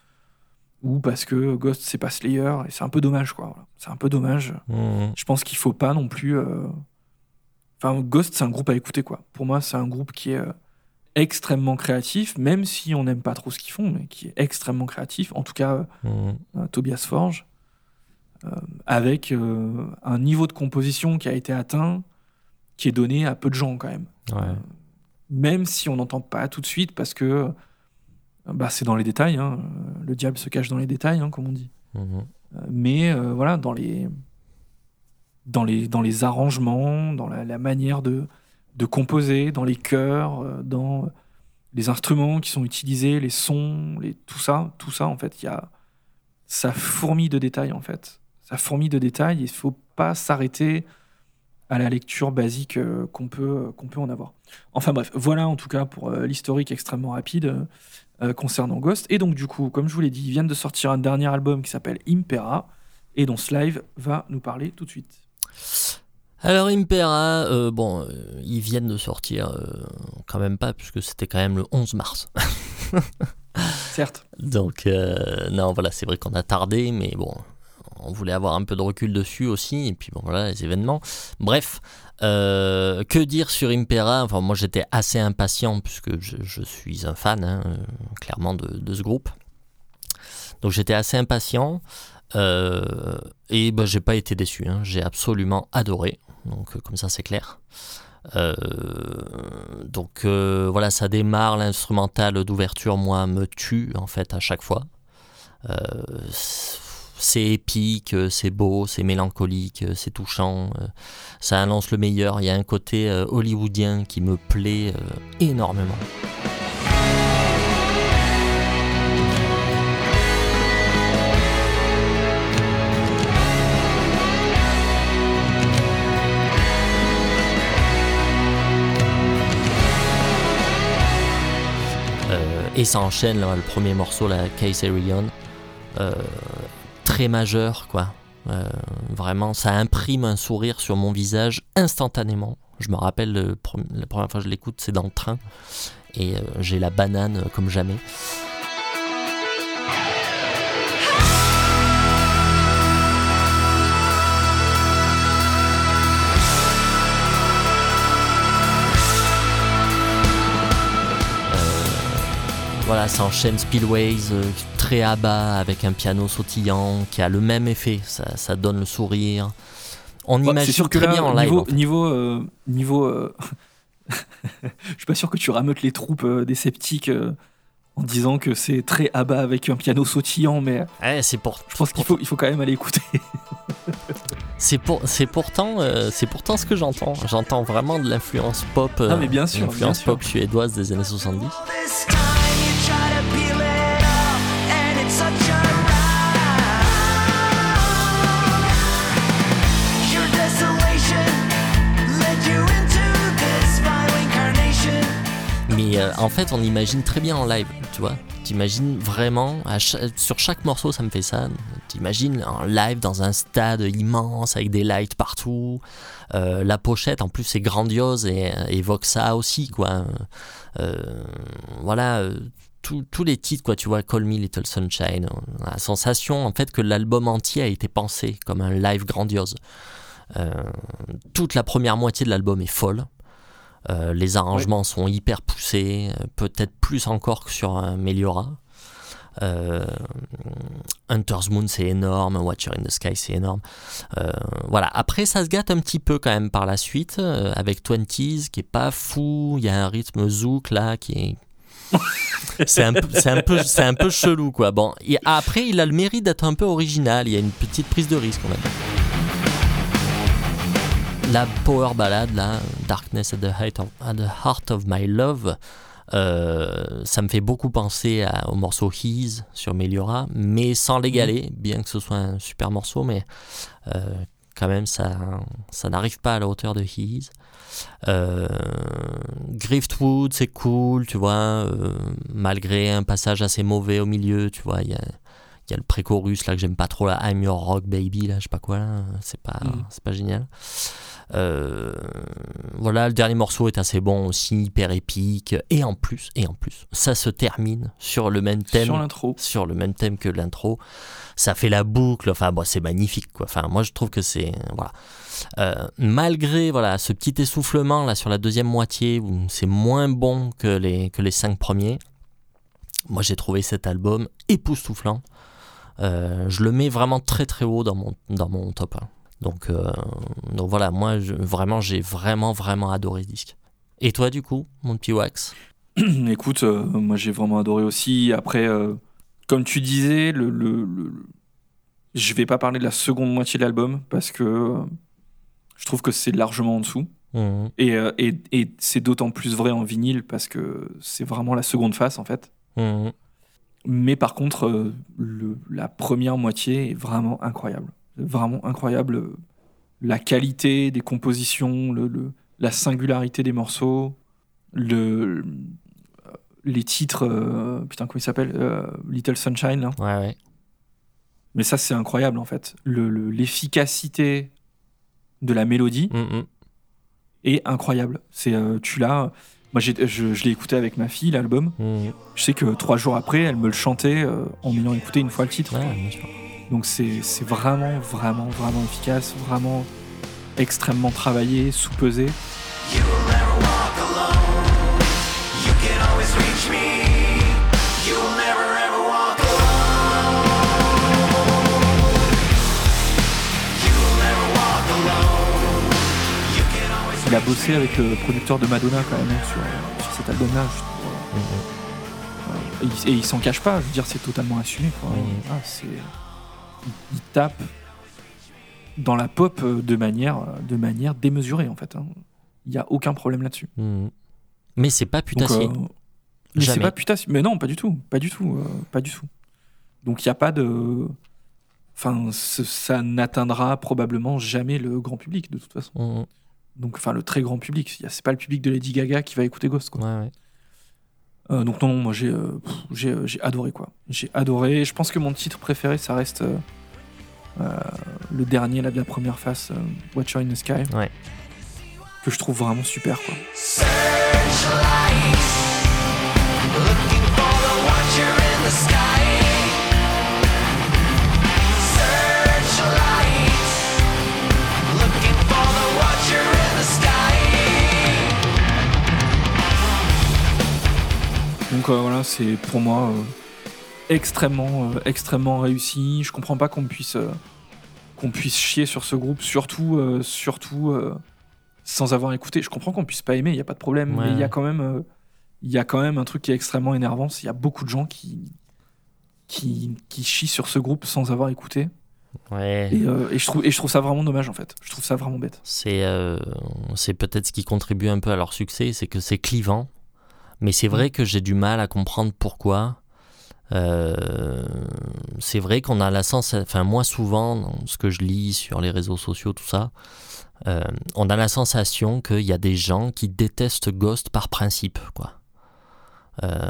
A: ou parce que Ghost c'est pas Slayer et c'est un peu dommage quoi. C'est un peu dommage. Mmh, je pense qu'il faut pas non plus. Enfin, Ghost c'est un groupe à écouter quoi. Pour moi, c'est un groupe qui est extrêmement créatif, même si on n'aime pas trop ce qu'ils font, mais qui est extrêmement créatif, en tout cas mmh. euh, Tobias Forge, euh, avec euh, un niveau de composition qui a été atteint, qui est donné à peu de gens quand même. même si on n'entend pas tout de suite, parce que bah, c'est dans les détails, hein, le diable se cache dans les détails, hein, comme on dit. Mmh. mais voilà, dans les, dans, les, dans les arrangements, dans la manière de de composer, dans les chœurs, euh, dans les instruments qui sont utilisés, les sons, les, tout ça, tout ça, en fait, il y a, ça fourmille de détails, en fait. Ça fourmille de détails, il faut pas s'arrêter à la lecture basique euh, qu'on peut, euh, qu'on peut en avoir. Enfin bref, voilà en tout cas pour l'historique extrêmement rapide concernant Ghost. Et donc du coup, comme je vous l'ai dit, ils viennent de sortir un dernier album qui s'appelle Impera, et dont ce live va nous parler tout de suite.
B: Alors Impera, euh, bon, euh, ils viennent de sortir, euh, quand même pas, puisque c'était quand même le 11 mars.
A: Certes.
B: Donc, non, voilà, c'est vrai qu'on a tardé, mais bon, on voulait avoir un peu de recul dessus aussi, et puis bon, voilà, les événements. Bref, que dire sur Impera? Enfin, moi j'étais assez impatient, puisque je, suis un fan, hein, clairement, de, de, ce groupe. Donc j'étais assez impatient. et ben, j'ai pas été déçu, hein. j'ai absolument adoré donc euh, comme ça c'est clair. Euh, donc euh, voilà, ça démarre, l'instrumental d'ouverture, moi, me tue en fait à chaque fois. c'est épique, c'est beau, c'est mélancolique, c'est touchant, ça annonce le meilleur. Il y a un côté hollywoodien qui me plaît énormément. Et ça enchaîne, le premier morceau, la Case euh, très majeur, quoi. Euh, vraiment, ça imprime un sourire sur mon visage instantanément. Je me rappelle, la première fois que je l'écoute, c'est dans le train. Et euh, j'ai la banane comme jamais. Voilà, ça enchaîne Spillways, euh, très à bas, avec un piano sautillant qui a le même effet, ça, donne le sourire. On imagine sûr que très bien en live.
A: Niveau, niveau, euh, niveau euh, je suis pas sûr que tu rameutes les troupes des sceptiques en disant que c'est très à bas avec un piano sautillant, mais
B: c'est pour.
A: Je pense qu'il faut, il faut quand même aller écouter.
B: c'est pour, c'est pourtant, c'est pourtant ce que j'entends. J'entends vraiment de l'influence pop,
A: ah, mais bien sûr,
B: l'influence pop suédoise des années 70. Mais euh, en fait, on imagine très bien en live, tu vois. T'imagines vraiment, sur chaque morceau, ça me fait ça. T'imagines en live dans un stade immense avec des lights partout. Euh, la pochette, en plus, c'est grandiose et euh, évoque ça aussi, quoi. voilà, tous les titres, quoi, tu vois, Call Me Little Sunshine. La sensation, en fait, que l'album entier a été pensé comme un live grandiose. toute la première moitié de l'album est folle. Euh, les arrangements sont hyper poussés, euh, peut-être plus encore que sur un Meliora. Euh, Hunter's Moon c'est énorme, Watcher in the Sky c'est énorme. voilà. Après ça se gâte un petit peu quand même par la suite avec Twenties qui est pas fou. Il y a un rythme zouk là qui est c'est un, peu, un, peu, un peu chelou quoi. Bon, après il a le mérite d'être un peu original. Il y a une petite prise de risque quand même la power ballade, là, Darkness at the, Heart of, My Love, euh, ça me fait beaucoup penser au morceau He's sur Meliora, mais sans l'égaler, mhm. bien que ce soit un super morceau, mais euh, quand même, ça, ça n'arrive pas à la hauteur de He's. Euh, Griftwood, c'est cool, tu vois, malgré un passage assez mauvais au milieu, tu vois, il y a, y a le pré-chorus là que j'aime pas trop, là, I'm Your Rock Baby, là, je sais pas quoi, c'est pas, mhm. c'est pas génial. Euh, voilà, le dernier morceau est assez bon aussi, hyper épique. Et en plus, et en plus, ça se termine sur le même thème.
A: Sur l'intro.
B: Sur le même thème que l'intro. Ça fait la boucle. Enfin, bon, c'est magnifique, quoi. Enfin, moi, je trouve que c'est voilà. Euh, malgré voilà ce petit essoufflement là sur la deuxième moitié où c'est moins bon que les que les cinq premiers. Moi, j'ai trouvé cet album époustouflant. Euh, je le mets vraiment très très haut dans mon dans mon top 1. Donc, euh, donc voilà, moi vraiment j'ai vraiment vraiment adoré ce disque. Et toi du coup, mon petit wax
A: Écoute, euh, moi j'ai vraiment adoré aussi. Après, euh, comme tu disais, le, le, le, je vais pas parler de la seconde moitié de l'album parce que je trouve que c'est largement en dessous. Mmh. Et, et, et c'est d'autant plus vrai en vinyle parce que c'est vraiment la seconde face en fait. Mmh. Mais par contre, la première moitié est vraiment incroyable vraiment incroyable. La qualité des compositions, le, la singularité des morceaux, le, les titres, euh, putain, comment il s'appelle euh, Little Sunshine. Là.
B: Ouais, ouais.
A: Mais ça, c'est incroyable en fait. L'efficacité de la mélodie mm, mm. est incroyable. C'est euh, tu l'as. Moi, je, je l'ai écouté avec ma fille, l'album. Mm, je sais que trois jours après, elle me le chantait en ayant écouté une fois le titre.
B: Ouais, bien sûr.
A: Donc c'est vraiment, vraiment, vraiment efficace, vraiment extrêmement travaillé, sous-pesé. Il a bossé avec le producteur de Madonna quand même sur, cet album-là. et il, et il s'en cache pas. Je veux dire, c'est totalement assumé. Quoi.
B: Mhm.
A: Il, il tape dans la pop euh, de manière, de manière démesurée en fait. hein. Il y a aucun problème là-dessus.
B: Mhm. Mais c'est pas
A: Donc,
B: putassier.
A: euh, mais c'est pas putassier. Mais non, pas du tout, pas du tout, euh, pas du tout. Donc il y a pas de, enfin, ça n'atteindra probablement jamais le grand public de toute façon.
B: Mhm.
A: Donc, enfin, le très grand public. C'est pas le public de Lady Gaga qui va écouter Ghost. Quoi.
B: Ouais, ouais.
A: Euh, donc non, non, moi j'ai euh, j'ai euh, j'ai adoré quoi. J'ai adoré. Je pense que mon titre préféré, ça reste euh, euh, le dernier là de la première face, euh, Watcher in the Sky.
B: Ouais.
A: Que je trouve vraiment super quoi. Donc euh, voilà, c'est pour moi euh, extrêmement, euh, extrêmement réussi. Je comprends pas qu'on puisse, euh, qu'on puisse chier sur ce groupe, surtout, euh, surtout euh, sans avoir écouté. Je comprends qu'on puisse pas aimer, il y a pas de problème,
B: Ouais.
A: mais il y a quand même, euh, il y a quand même un truc qui est extrêmement énervant. Il y a beaucoup de gens qui, qui, qui chient sur ce groupe sans avoir écouté,
B: Ouais.
A: et, euh, et je trouve, et je trouve ça vraiment dommage en fait. Je trouve ça vraiment bête.
B: C'est euh, c'est peut-être ce qui contribue un peu à leur succès, c'est que c'est clivant. Mais c'est vrai que j'ai du mal à comprendre pourquoi. Euh, c'est vrai qu'on a la sensation, enfin moi souvent, dans ce que je lis sur les réseaux sociaux, tout ça, euh, on a la sensation qu'il y a des gens qui détestent Ghost par principe, quoi. Euh,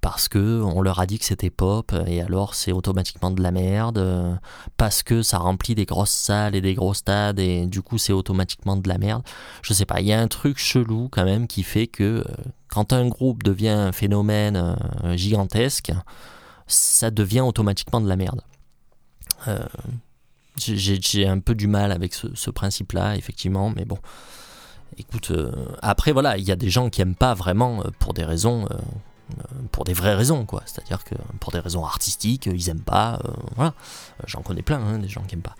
B: parce que on leur a dit que c'était pop et alors c'est automatiquement de la merde. euh, parce que ça remplit des grosses salles et des gros stades et du coup c'est automatiquement de la merde. Je sais pas, il y a un truc chelou quand même qui fait que euh, quand un groupe devient un phénomène gigantesque, ça devient automatiquement de la merde. J'ai- un peu du mal avec ce, ce principe-là, effectivement, mais bon. Écoute, euh, après voilà, il y a des gens qui aiment pas vraiment euh, pour des raisons, euh, pour des vraies raisons, quoi. C'est-à-dire que pour des raisons artistiques, ils aiment pas, euh, voilà. J'en connais plein, hein, des gens qui aiment pas.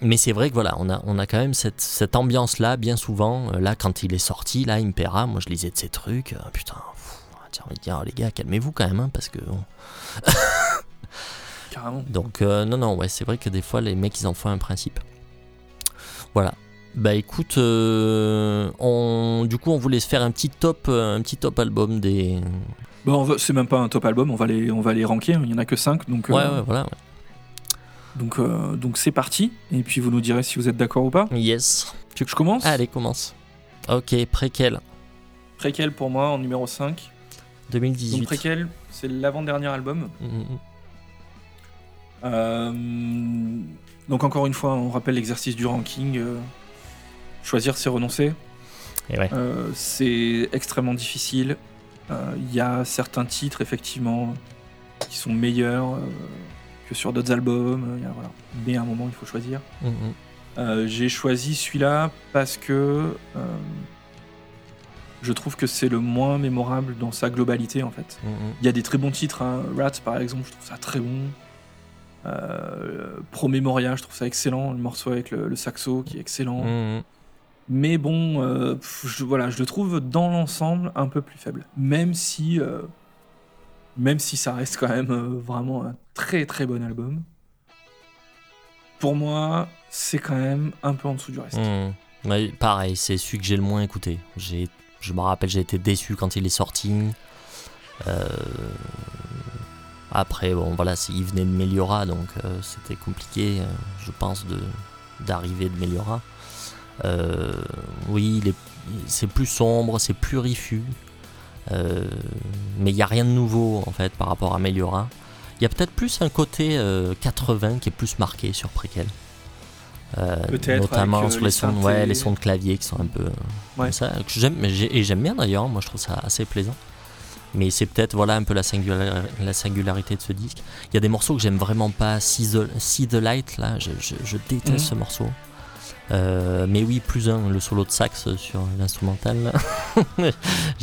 B: Mais c'est vrai que voilà, on a, on a quand même cette, cette ambiance-là, bien souvent. Là, quand il est sorti, là, Impera, moi je lisais de ces trucs, putain, j'ai envie de dire, les gars, calmez-vous quand même, hein, parce que.
A: Carrément.
B: Donc, non, non, ouais, c'est vrai que des fois, les mecs, ils en font un principe. Voilà. Bah écoute, euh, on, du coup, on voulait se faire un petit top, euh, un petit top album des.
A: On va- c'est même pas un top album, on va les, on va les ranker. Il y en a que 5 donc. euh,
B: Ouais, ouais, voilà. ouais.
A: Donc, euh, donc c'est parti. Et puis vous nous direz si vous êtes d'accord ou pas.
B: Yes.
A: Tu veux que je commence?
B: Allez, commence. Ok, préquel,
A: Préquel pour moi en numéro 5.
B: 2018.
A: Donc Préquel, c'est l'avant-dernier album.
B: Mm,
A: Euh, donc encore une fois, on rappelle l'exercice du ranking. euh, choisir, c'est renoncer.
B: Ouais.
A: Euh, c'est extrêmement difficile. Euh, Il y a certains titres, effectivement, qui sont meilleurs euh, que sur d'autres albums. euh, y a- voilà. Mais à un moment, il faut choisir.
B: Mm, mm.
A: Euh, J'ai choisi celui-là parce que euh, je trouve que c'est le moins mémorable dans sa globalité, en fait.
B: Mm, mm.
A: Il y a des très bons titres, hein. Rat par exemple, je trouve ça très bon. Euh, Promemoria, je trouve ça excellent, le morceau avec le, le saxo qui est excellent.
B: Mm, mm.
A: Mais bon, euh, je, voilà, je le trouve dans l'ensemble un peu plus faible. Même si, euh, même si ça reste quand même euh, vraiment un très très bon album. Pour moi, c'est quand même un peu en dessous du reste.
B: Mm. Ouais, pareil, c'est celui que j'ai le moins écouté. Je me rappelle, j'ai été déçu quand il est sorti. Après, bon, voilà, il venait de Meliora, donc c'était compliqué, je pense, d'arriver de Meliora. Euh, oui, c'est plus sombre, c'est plus rifu. Euh, mais il n'y a rien de nouveau, en fait, par rapport à Meliora. Il y a peut-être plus un côté euh, 80 qui est plus marqué sur Prequel. Euh, notamment
A: euh,
B: sur
A: les
B: les, sons, ouais, les sons de clavier qui sont un peu euh,
A: Ouais.
B: comme ça, que j'aime, et j'aime bien d'ailleurs, moi je trouve ça assez plaisant. Mais c'est peut-être voilà un peu la, singula- la singularité de ce disque. Il y a des morceaux que j'aime vraiment pas, See the, See the Light là, je, je- je déteste
A: Mhm.
B: ce morceau. Euh, mais oui, plus un, le solo de sax sur l'instrumental.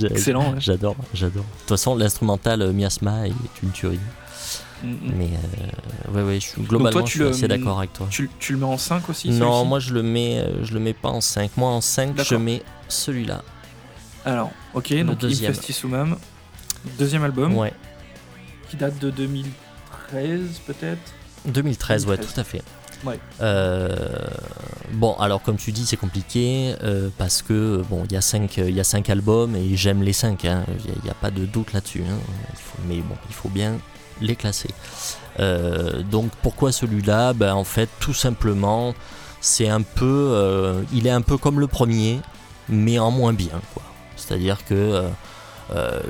A: Excellent. ouais.
B: J'adore, j'adore. De toute façon, l'instrumental euh, Miasma est une tuerie.
A: Mm, mm.
B: Mais euh, ouais, ouais, je suis globalement
A: tu
B: je suis
A: le-
B: assez d'accord avec toi.
A: Tu, tu le mets en 5 aussi
B: Non, moi je le mets, je le mets pas en 5. Moi en 5, je mets celui-là.
A: Alors, ok,
B: Le
A: donc
B: deuxième.
A: Infestissumam. Deuxième album,
B: Ouais.
A: qui date de 2013 peut-être?
B: 2013, ouais,
A: 2013.
B: tout à fait. Euh, bon, alors comme tu dis, c'est compliqué euh, parce que bon, il y a cinq, il y a cinq albums et j'aime les cinq. hein. Il n'y a, pas de doute là-dessus. hein. Mais bon, il faut bien les classer. Euh, donc pourquoi celui-là? Ben, en fait, tout simplement, c'est un peu, il est un peu comme le premier, mais en moins bien. C'est-à-dire que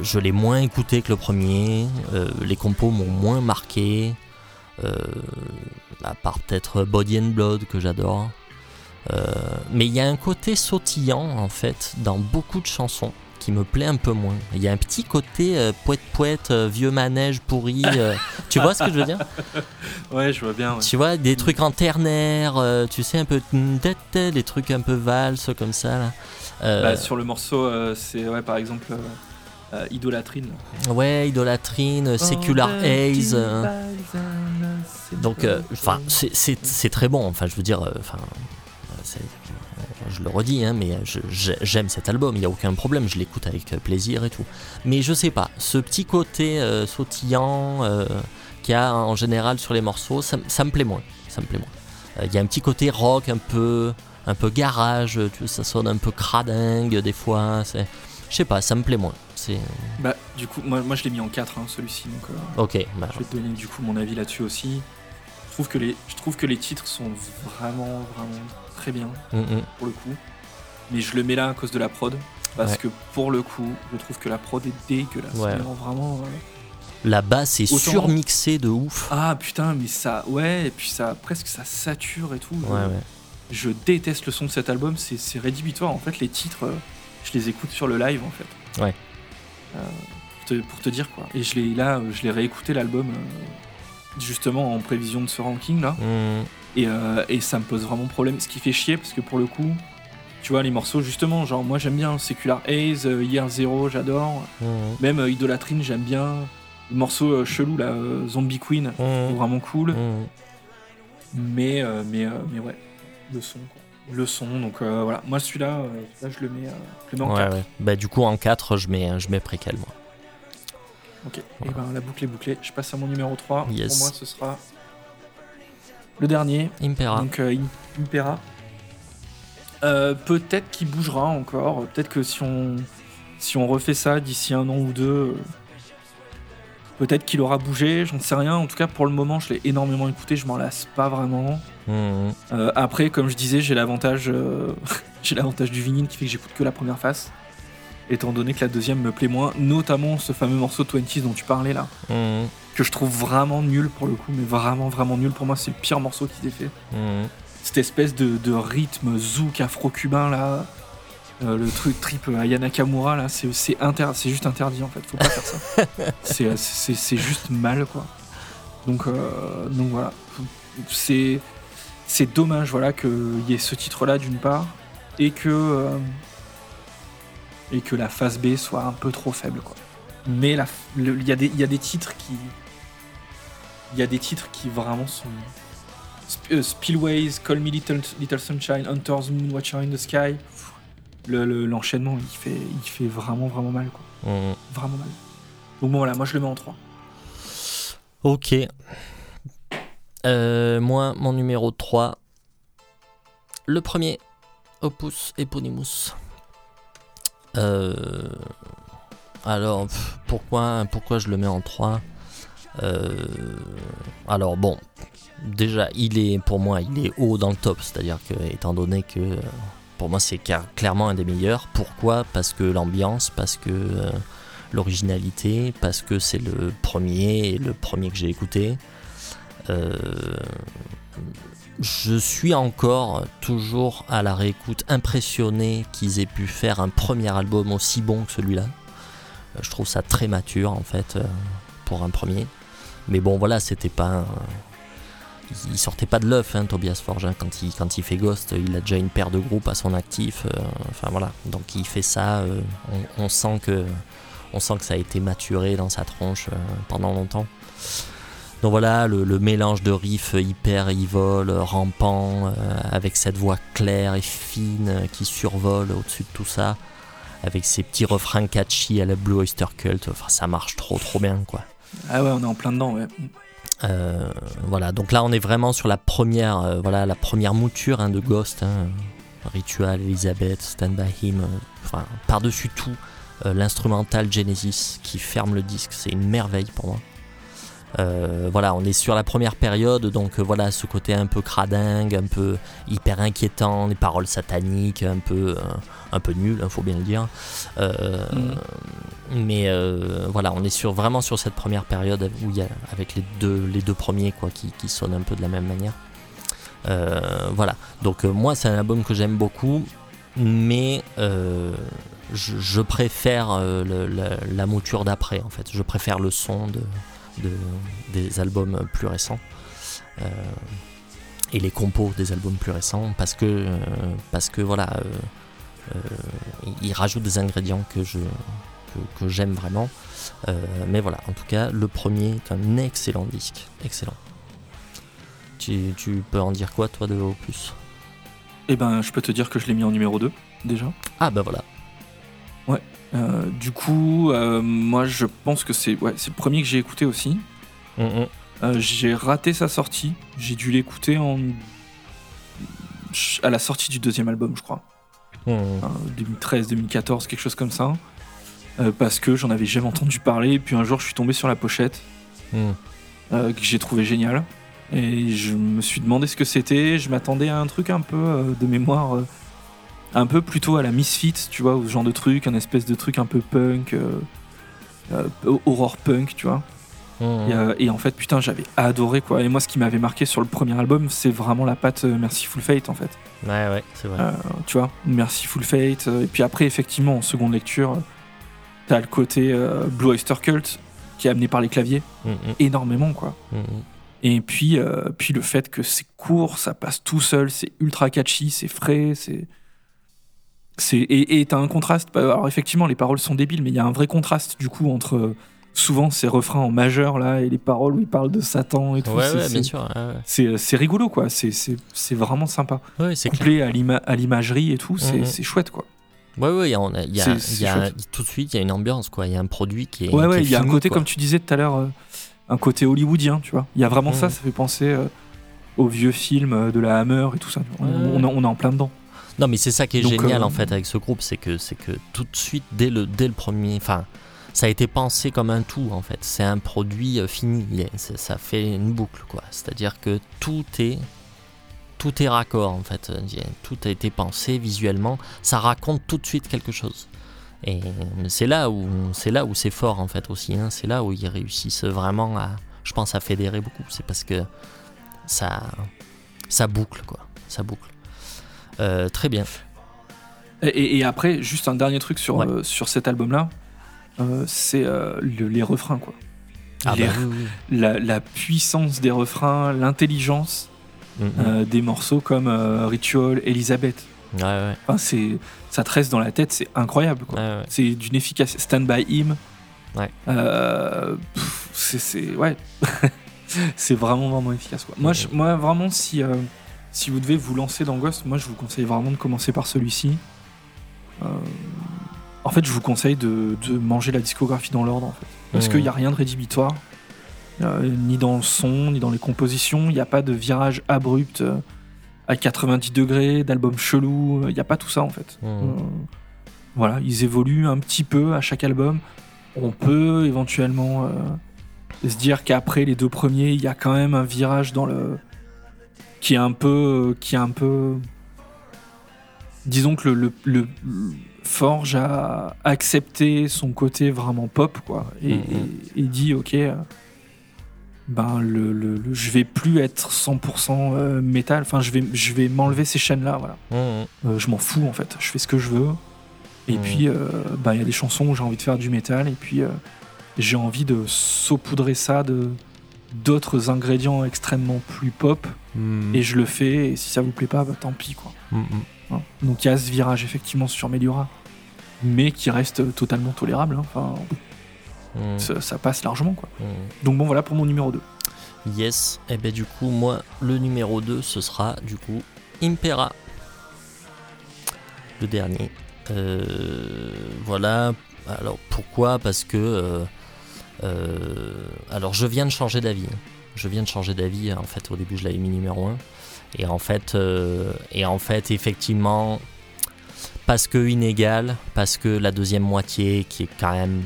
B: je l'ai moins écouté que le premier. les compos m'ont moins marqué. À part peut-être Body and Blood que j'adore. Euh, mais il y a un côté sautillant en fait dans beaucoup de chansons qui me plaît un peu moins. Il y a un petit côté euh, poète poète, euh, vieux manège pourri. euh, tu vois ce que je veux dire?
A: Ouais, je vois bien. ouais.
B: Tu vois des trucs en ternaire, tu sais un peu des trucs un peu valse comme ça. Là.
A: Bah, sur le morceau, c'est ouais, par exemple euh, Idolatrine.
B: Ouais, idolatrine, secular haze. euh, Donc, euh, enfin, c'est- très bon. Enfin, je veux dire, euh, enfin, je le redis, hein, mais j'aime cet album. Il y a aucun problème. Je l'écoute avec plaisir et tout. Mais je sais pas, ce petit côté euh, sautillant euh, qu'il y a en général sur les morceaux, ça, ça me plaît moins. Ça me plaît moins. Euh, Il y a un petit côté rock, un peu, un peu garage. Tu vois, ça sonne un peu cradingue des fois. C'est, je sais pas, ça me plaît moins. C'est
A: Bah, du coup, moi, moi je l'ai mis en 4 hein, celui-ci, donc euh,
B: ok. bah,
A: je vais te donner du coup mon avis là-dessus aussi. Je trouve, que les, je trouve que les titres sont vraiment, vraiment très bien
B: mm, mm.
A: pour le coup. Mais je le mets là à cause de la prod. Parce
B: Ouais.
A: que pour le coup, je trouve que la prod est dégueulasse.
B: Ouais.
A: Vraiment. euh,
B: La basse est
A: Autant-
B: surmixée de ouf.
A: Ah putain, mais ça. Ouais, et puis ça. Presque ça sature et tout. Je-
B: Ouais, ouais.
A: Je déteste le son de cet album, c'est c'est rédhibitoire. En fait, les titres, euh, je les écoute sur le live en fait.
B: Ouais.
A: Euh, pour, te, pour te dire quoi. Et je l'ai là, je l'ai réécouté l'album euh, justement en prévision de ce ranking là.
B: Mm,
A: Et, euh, et ça me pose vraiment problème. Ce qui fait chier parce que pour le coup, tu vois, les morceaux justement, genre moi j'aime bien Secular Haze, Year Zero, j'adore.
B: mm,
A: Même euh, Idolatrine, j'aime bien. Le morceau euh, chelou là, euh, Zombie Queen,
B: mm,
A: vraiment cool. Mais, mais, mais ouais, le son. Quoi. Le son, donc euh, voilà. Moi celui-là, euh, je le mets, euh, je le mets en
B: Ouais,
A: 4.
B: ouais. Bah, du coup, en 4, je mets, je mets préquel, moi.
A: Ok, et ben la boucle est bouclée. Je passe à mon numéro 3.
B: Yes.
A: Pour moi, ce sera le dernier.
B: Impera.
A: Donc euh, Im- Impera. Peut-être qu'il bougera encore. Peut-être que si on, si on refait ça d'ici un an ou deux, peut-être qu'il aura bougé. J'en sais rien. En tout cas, pour le moment, je l'ai énormément écouté. Je m'en lasse pas vraiment. Euh, après, comme je disais, j'ai l'avantage, euh, j'ai l'avantage du vinyle qui fait que j'écoute que la première face. Étant donné que la deuxième me plaît moins, notamment ce fameux morceau 20 dont tu parlais là,
B: mm,
A: que je trouve vraiment nul pour le coup, mais vraiment vraiment nul. Pour moi, c'est le pire morceau qu'ils aient fait
B: mm.
A: cette espèce de, de rythme zouk afro-cubain là, euh, le truc trip Ayana Nakamura là, c'est c'est juste interdit en fait, faut pas faire ça. C'est- juste mal quoi. Donc, euh, donc voilà, c'est c'est dommage voilà qu'il y ait ce titre là d'une part et que euh, et que la phase B soit un peu trop faible quoi. Mais il y, a des- il y a des titres qui il y a des titres qui vraiment sont Sp- euh, Spillways, Call Me Little, Little Sunshine, Hunter's Moon, Watcher in the Sky. Le- le- L'enchaînement, il, fait, il fait vraiment, vraiment mal. Quoi.
B: Mm.
A: Vraiment mal. Donc bon, voilà, moi je le mets en 3.
B: Ok. Euh, moi, mon numéro 3. Le premier, Opus Eponymus. Euh, alors, pourquoi, pourquoi je le mets en 3 Euh, Alors, bon, déjà, il est, pour moi, il est haut dans le top. C'est-à-dire que, étant donné que, pour moi, c'est clairement un des meilleurs. Pourquoi? Parce que l'ambiance, parce que euh, l'originalité, parce que c'est le premier, le premier que j'ai écouté. Euh, je suis encore toujours à la réécoute impressionné qu'ils aient pu faire un premier album aussi bon que celui-là. Euh, Je trouve ça très mature en fait euh, pour un premier. Mais bon voilà, c'était pas un- il sortait pas de l'œuf, hein, Tobias Forge. hein. Quand, il, quand fait Ghost, il a déjà une paire de groupes à son actif. enfin voilà, donc il fait ça. on, sent que ça a été maturé dans sa tronche pendant longtemps. Donc voilà, le, le mélange de riffs hyper evil, rampant, euh, avec cette voix claire et fine euh, qui survole au-dessus de tout ça. avec ses petits refrains catchy à la Blue Oyster Cult. Enfin, ça marche trop, trop bien, quoi.
A: Ah ouais, on est en plein dedans, ouais.
B: Euh, voilà, donc là on est vraiment sur la première, euh, voilà, la première mouture hein, de Ghost, hein, Ritual, Elizabeth, Stand By Him, euh, enfin par-dessus tout euh, l'instrumental Genesis qui ferme le disque, c'est une merveille pour moi. Euh, voilà, on est sur la première période, donc euh, voilà ce côté un peu cradingue, un peu hyper inquiétant, les paroles sataniques, un peu, euh, un peu nul, il faut bien le dire. Euh, Mais voilà, on est sur, vraiment sur cette première période où il y a avec les deux, les deux premiers quoi, qui, qui sonnent un peu de la même manière. Voilà, donc moi c'est un album que j'aime beaucoup, mais je, je préfère le- la, la mouture d'après en fait. Je préfère le son de, de- des albums plus récents. Euh, et les compos des albums plus récents parce que euh, parce que voilà euh, ils rajoutent des ingrédients que je que, que j'aime vraiment mais voilà en tout cas le premier est un excellent disque excellent tu, tu peux en dire quoi toi de Opus
A: Et ben, je peux te dire que je l'ai mis en numéro 2, déjà.
B: ah bah voilà
A: Euh, du coup, euh, moi, je pense que c'est ouais, le premier que j'ai écouté aussi.
B: Mm, mm.
A: Euh, j'ai raté sa sortie. J'ai dû l'écouter en à la sortie du deuxième album, je crois.
B: Mm,
A: Hein, 2013, 2014, quelque chose comme ça. Parce que j'en avais jamais entendu parler. Et puis un jour, je suis tombé sur la pochette
B: mm.
A: que j'ai trouvé géniale. Et je me suis demandé ce que c'était. Je m'attendais à un truc un peu de mémoire, un peu plutôt à la Misfit, tu vois, ou ce genre de truc, un espèce de truc un peu punk, euh, euh, horror punk, tu vois.
B: Mm,
A: Et, euh, et en fait, putain, j'avais adoré quoi. Et moi, ce qui m'avait marqué sur le premier album, c'est vraiment la patte Merciful Fate en fait.
B: ouais ouais c'est vrai
A: Euh, tu vois, Merciful Fate. et puis après, effectivement, en seconde lecture, t'as le côté euh, Blue Oyster Cult qui est amené par les claviers
B: Mm, mm,
A: énormément quoi. Et puis, euh, puis le fait que c'est court, ça passe tout seul, c'est ultra catchy, c'est frais, c'est. C'est et t'as un contraste. bah, Alors, effectivement, les paroles sont débiles, mais il y a un vrai contraste, du coup, entre euh, souvent ces refrains en majeur, là, et les paroles où ils parlent de Satan et tout.
B: ouais ouais bien sûr ouais, ouais.
A: C'est rigolo, quoi. C'est- C'est c'est vraiment sympa.
B: Ouais, c'est clair
A: Couplé à l'ima- à l'imagerie et tout, c'est
B: Mhm.
A: c'est chouette, quoi.
B: Ouais, ouais, il y a, il il tout de suite, il y a une ambiance, quoi. Il y a un produit qui est.
A: Ouais, ouais, il y a un côté,
B: quoi.
A: comme tu disais tout à l'heure, euh, un côté hollywoodien, tu vois. Il y a vraiment ça,
B: Mhm.
A: ça fait penser euh, aux vieux films euh, de la Hammer et tout ça. On, on, est- on est en plein dedans.
B: Non, mais c'est ça qui est
A: Donc,
B: génial
A: euh,
B: en fait avec ce groupe, c'est que c'est que tout de suite dès le dès le premier, enfin, ça a été pensé comme un tout en fait. C'est un produit euh, fini, est- ça fait une boucle quoi. C'est-à-dire que tout est tout est raccord en fait. A- Tout a été pensé visuellement, ça raconte tout de suite quelque chose. Et c'est là où c'est là où c'est fort en fait aussi. hein. C'est là où ils réussissent vraiment à, je pense, à fédérer beaucoup. C'est parce que ça ça boucle quoi, ça boucle. Euh, très bien.
A: Et, après, juste un dernier truc sur,
B: Ouais.
A: euh, sur cet album-là, euh, c'est le- les refrains, quoi.
B: Ah
A: Les-
B: bah oui, oui.
A: la, la puissance des refrains, l'intelligence
B: Mm, mm.
A: des morceaux comme Ritual, Elizabeth.
B: Ouais, ouais,
A: Enfin, c'est, ça te reste dans la tête, c'est incroyable, quoi. C'est d'une efficacité. Stand by him. C'est, ouais. c'est vraiment vraiment efficace. Quoi. Moi, je- moi vraiment, si si vous devez vous lancer dans Ghost, moi je vous conseille vraiment de commencer par celui-ci. Euh, en fait, je vous conseille de, de manger la discographie dans l'ordre, en fait, parce
B: Mhm.
A: qu'il n'y a rien de rédhibitoire, euh, ni dans le son, ni dans les compositions. Il n'y a pas de virage abrupt euh, à 90 degrés, d'album chelou. Il n'y a pas tout ça, en fait. Euh, voilà, ils évoluent un petit peu à chaque album. On peut éventuellement se dire qu'après les deux premiers, il y a quand même un virage dans le qui est un peu, qui est un peu, disons que le, le- le- le Forge a accepté son côté vraiment pop, quoi, et,
B: Mhm.
A: et- et dit ok, euh, ben le, je vais plus être 100% euh, métal. Enfin, je vais, je vais m'enlever ces chaînes là, voilà.
B: Mhm.
A: Euh, je m'en fous en fait, je fais ce que je veux. Et
B: Mhm.
A: puis, euh, bah, il y a des chansons où j'ai envie de faire du métal, et puis j'ai envie de saupoudrer ça de d'autres ingrédients extrêmement plus pop,
B: Mhm.
A: et je le fais, et si ça vous plaît pas, bah, tant pis quoi.
B: Mhm.
A: Hein. Donc il y a ce virage effectivement sur Meliora, mais qui reste totalement tolérable, hein. enfin, ça, ça passe largement quoi. Donc bon voilà pour mon numéro 2.
B: Yes, et ben du coup, moi, le numéro 2, ce sera du coup Impera. Le dernier. Euh, voilà. Alors pourquoi? Parce que. euh, alors je viens de changer d'avis. Je viens de changer d'avis. En fait, au début, je l'avais mis numéro 1. Et en fait, euh, et en fait effectivement, parce que inégal, parce que la deuxième moitié qui est quand même.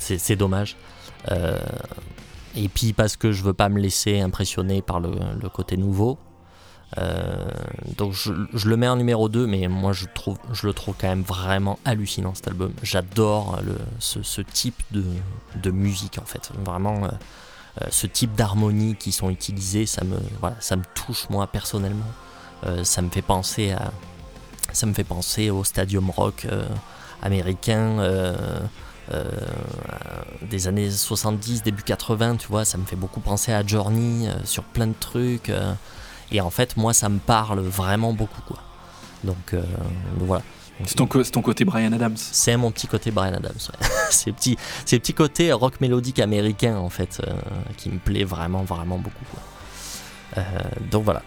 B: C'est dommage. Euh, et puis parce que je veux pas me laisser impressionner par le côté nouveau. Euh, donc je, le mets en numéro 2, mais moi je, trouve, je le trouve quand même vraiment hallucinant cet album. J'adore ce, type de, musique en fait. Vraiment, euh, euh, ce type d'harmonie qui sont utilisées, ça me, voilà, ça me touche moi personnellement. Ça me fait penser à, ça me fait penser au stadium rock américain des années 70, début 80, tu vois. Ça me fait beaucoup penser à Journey sur plein de trucs. Et en fait, moi, ça me parle vraiment beaucoup, quoi. Donc, euh, voilà.
A: C'est ton, ton côté Brian Adams.
B: C'est mon petit côté Brian Adams. Ouais. c'est petit, c'est petit côté rock mélodique américain en fait euh, qui me plaît vraiment, vraiment beaucoup. quoi. Euh, donc voilà.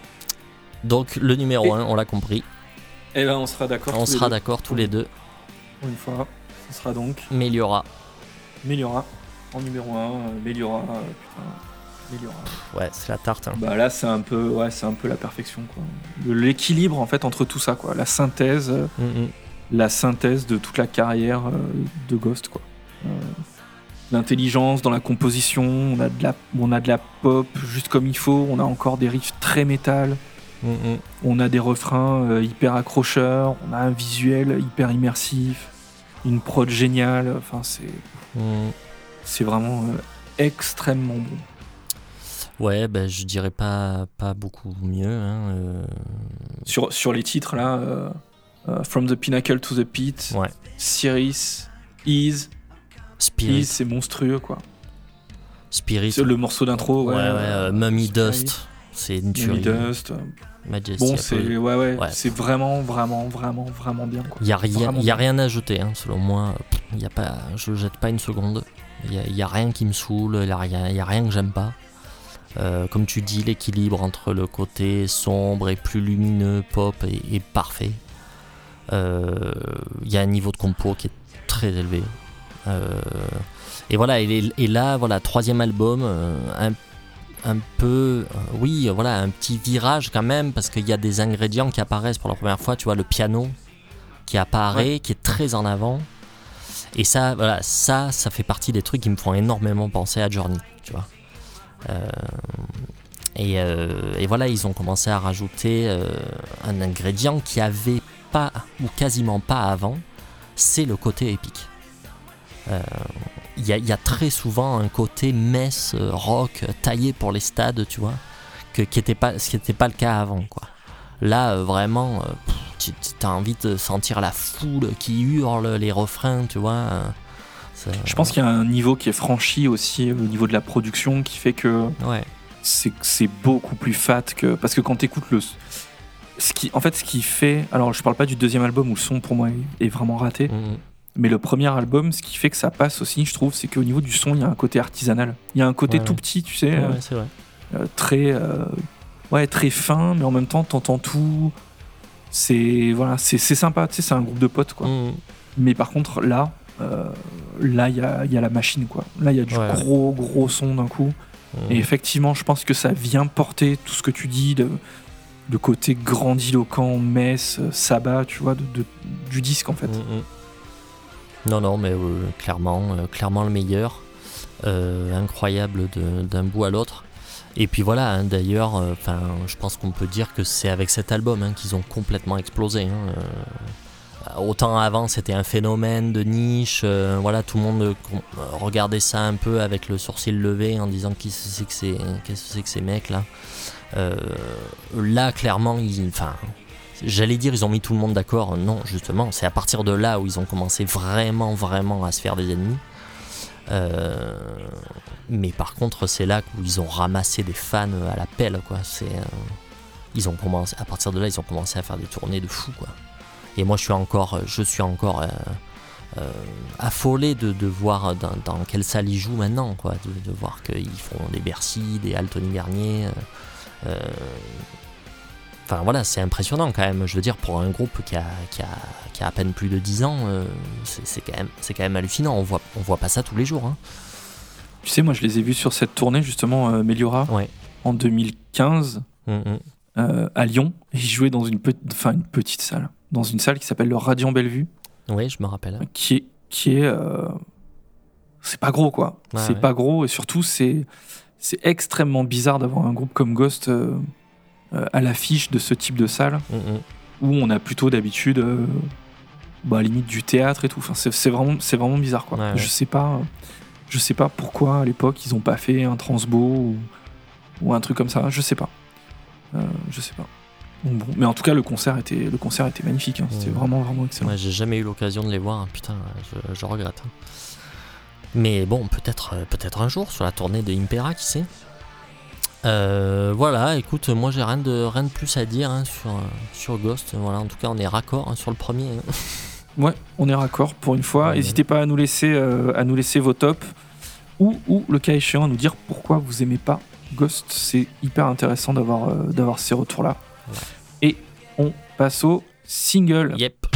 B: Donc le numéro
A: Et-
B: 1, on l'a compris.
A: Eh ben, on sera d'accord.
B: On sera d'accord tous les deux.
A: Pour une fois. Ce sera donc
B: Meliora.
A: Meliora en numéro 1. Meliora. putain. Meliora.
B: Ouais, c'est la tarte. hein.
A: Bah là, c'est un peu, ouais, c'est un peu la perfection, quoi. L'équilibre en fait entre tout ça, quoi. La synthèse, euh,
B: Mm, mm.
A: la synthèse de toute la carrière euh, de Ghost, quoi. Euh, L'intelligence dans la composition, on a de la, on a de la pop juste comme il faut, on a encore des riffs très métal,
B: Mm,
A: on a des refrains euh, hyper accrocheurs, on a un visuel hyper immersif, une prod géniale. Enfin, c'est,
B: Mm.
A: c'est vraiment euh, extrêmement bon.
B: Ouais, ben je dirais pas, pas beaucoup mieux. hein, euh,
A: Sur, sur les titres là, euh, euh, From the Pinnacle to the Pit,
B: Ouais.
A: Cyrus, Ease,
B: Spirit.
A: Ease c'est monstrueux quoi.
B: Spirit.
A: Le morceau d'intro,
B: Ouais,
A: ouais.
B: ouais,
A: euh,
B: Mummy
A: Spirit,
B: Dust. C'est une
A: Mummy
B: tuerie.
A: Dust. euh,
B: Majesty.
A: Bon, c'est ouais, ouais, c'est vraiment, vraiment, vraiment, vraiment bien quoi.
B: Il y a rien, y a rien à jeter, hein, selon moi. Y a pas, je jette pas une seconde. Il y a, y a rien qui me saoule. Il y a y a rien que j'aime pas. Euh, comme tu dis, l'équilibre entre le côté sombre et plus lumineux, pop, est, est parfait. Euh, Il y a un niveau de compo qui est très élevé. Euh, et voilà, et, et là, voilà, troisième album, euh, un, un peu, euh, oui, voilà, un petit virage quand même, parce qu'il y a des ingrédients qui apparaissent pour la première fois. Tu vois, le piano qui apparaît, qui est très en avant. Et ça, voilà, ça, ça fait partie des trucs qui me font énormément penser à Journey, tu vois. Euh, et, euh, et voilà, ils ont commencé à rajouter euh, un ingrédient qui avait pas ou quasiment pas avant, c'est le côté épique. Il y, a, très souvent un côté messe rock taillé pour les stades, tu vois, que, qui pas, ce qui n'était pas le cas avant. Là, vraiment, tu as envie de sentir la foule qui hurle les refrains, tu vois. Euh, ça-
A: Je pense qu'il y a un niveau qui est franchi aussi au niveau de la production qui fait que
B: Ouais.
A: c'est beaucoup plus fat que parce que quand t'écoutes le ce qui en fait ce qui fait alors je parle pas du deuxième album où le son pour moi est, vraiment raté
B: Mhm.
A: mais le premier album ce qui fait que ça passe aussi je trouve c'est qu'au niveau du son il y a un côté artisanal il y a un côté
B: Ouais,
A: tout
B: ouais.
A: petit tu sais
B: Ouais,
A: euh,
B: c'est vrai.
A: euh, très euh, ouais très fin mais en même temps t'entends tout c'est voilà c'est c'est sympa tu sais c'est un groupe de potes quoi
B: Mhm.
A: mais par contre là euh, là il y a, il y a la machine quoi là il y a du
B: Ouais.
A: gros gros son d'un coup
B: Mhm.
A: et effectivement, je pense que ça vient porter tout ce que tu dis, de, le côté grandiloquent, messe, sabbat, tu vois, de, de- du disque en fait.
B: Mhm. Non, non, mais euh, clairement, euh, clairement le meilleur. Incroyable d'un bout à l'autre. Et puis voilà, hein, d'ailleurs, enfin, je pense qu'on peut dire que c'est avec cet album hein, qu'ils ont complètement explosé. hein. Autant avant, c'était un phénomène de niche. euh, voilà, tout le monde euh, euh, regardait ça un peu avec le sourcil levé en disant c'est que c'est, qu'est-ce que c'est que ces mecs là. Euh, là, clairement, enfin, J'allais dire ils ont mis tout le monde d'accord, non justement, c'est à partir de là où ils ont commencé vraiment vraiment à se faire des ennemis. Euh, mais par contre c'est là où ils ont ramassé des fans à la pelle quoi. C'est, euh, ils ont commencé, à partir de là ils ont commencé à faire des tournées de fou quoi. Et moi je suis encore, je suis encore euh, euh, affolé de, de voir dans, dans quelle salle ils jouent maintenant quoi, de, de voir qu'ils font des Bercy, des Altony Garnier. euh, euh, Enfin voilà, c'est impressionnant quand même. Je veux dire, pour un groupe qui a, qui a, qui a à peine plus de 10 ans, euh, c'est quand, même- quand même hallucinant. On voit, on voit pas ça tous les jours. hein.
A: Tu sais, moi, je les ai vus sur cette tournée, justement, euh, Meliora,
B: Ouais.
A: en 2015,
B: Mm, mm.
A: euh, à Lyon. Et ils jouaient dans une, pe- une petite salle. Dans une salle qui s'appelle le Radiant Bellevue,
B: Oui, je me rappelle.
A: qui est. Qui est euh, c'est pas gros, quoi. C'est
B: ouais.
A: pas gros, et surtout, c'est. C'est extrêmement bizarre d'avoir un groupe comme Ghost euh, euh, à l'affiche de ce type de salle.
B: Mm, mm.
A: où on a plutôt d'habitude euh, bah, limite du théâtre et tout. Enfin, c'est vraiment, c'est vraiment bizarre quoi.
B: Ouais, ouais.
A: Je sais pas, je sais pas pourquoi à l'époque ils ont pas fait un transbo ou, ou un truc comme ça. Je sais pas, Euh, je sais pas. Donc bon, mais en tout cas le concert était, le concert était magnifique. hein. C'était
B: Ouais.
A: vraiment vraiment excellent.
B: Ouais, j'ai jamais eu l'occasion de les voir. Putain, je, je regrette. hein. Mais bon, peut-être euh, peut-être un jour sur la tournée de Impera, qui sait. Euh, voilà, écoute, moi j'ai rien de, rien de plus à dire hein, sur, sur Ghost. Voilà, en tout cas, on est raccord hein, sur le premier. hein.
A: Ouais, on est raccord pour une fois.
B: Ouais.
A: N'hésitez pas à nous laisser, euh, à nous laisser vos tops ou, ou le cas échéant à nous dire pourquoi vous aimez pas Ghost. C'est hyper intéressant d'avoir euh, d'avoir ces retours là. Et on passe au single.
B: Yep.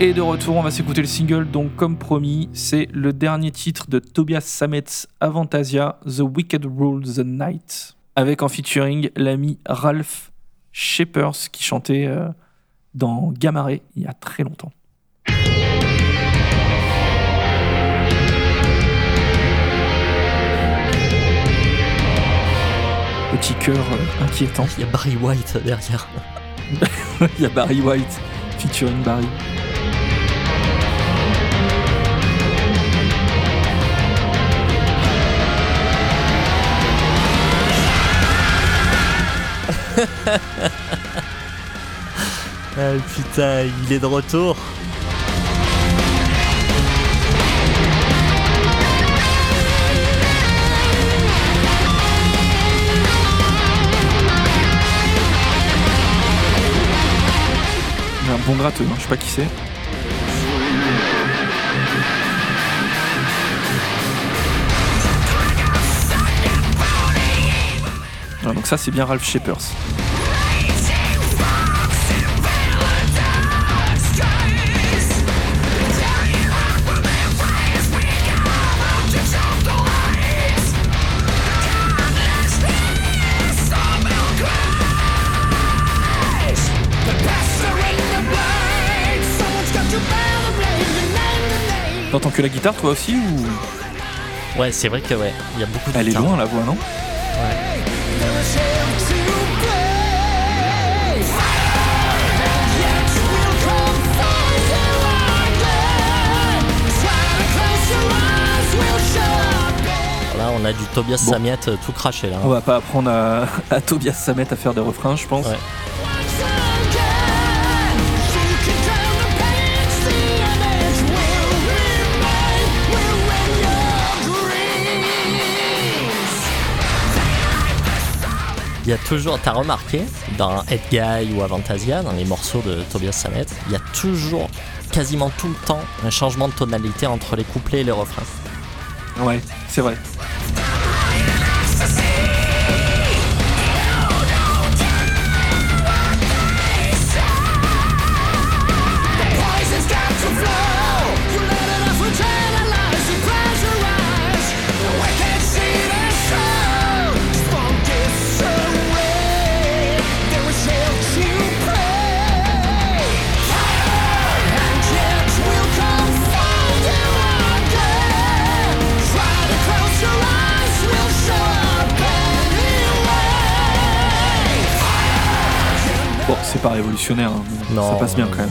A: Et de retour, on va s'écouter le single. Donc, comme promis, c'est le dernier titre de Tobias Sammet's Avantasia, The Wicked Rule the Night, avec en featuring l'ami Ralph Shepers qui chantait euh, dans Gamaré il y a très longtemps. Petit cœur euh, inquiétant.
B: Il y a Barry White derrière.
A: il y a Barry White featuring Barry.
B: Ah, putain, il est de retour.
A: Bon gratteux, hein, je sais pas qui c'est. Donc ça c'est bien Ralph Shepers. T'entends que la guitare toi aussi ou?
B: Ouais, c'est vrai que ouais, il y a beaucoup de
A: elle est loin la voix non?
B: Là, on a du Tobias
A: Bon.
B: Euh, tout craché là.
A: On va pas apprendre à, à Tobias Samet à faire des refrains je pense.
B: Ouais. Il y a toujours, t'as remarqué, dans Head Guy ou Avantasia, dans les morceaux de Tobias Sammet, il y a toujours, quasiment tout le temps, un changement de tonalité entre les couplets et les refrains.
A: Ouais, c'est vrai. Pas révolutionnaire, hein, mais
B: Non,
A: ça passe bien quand même.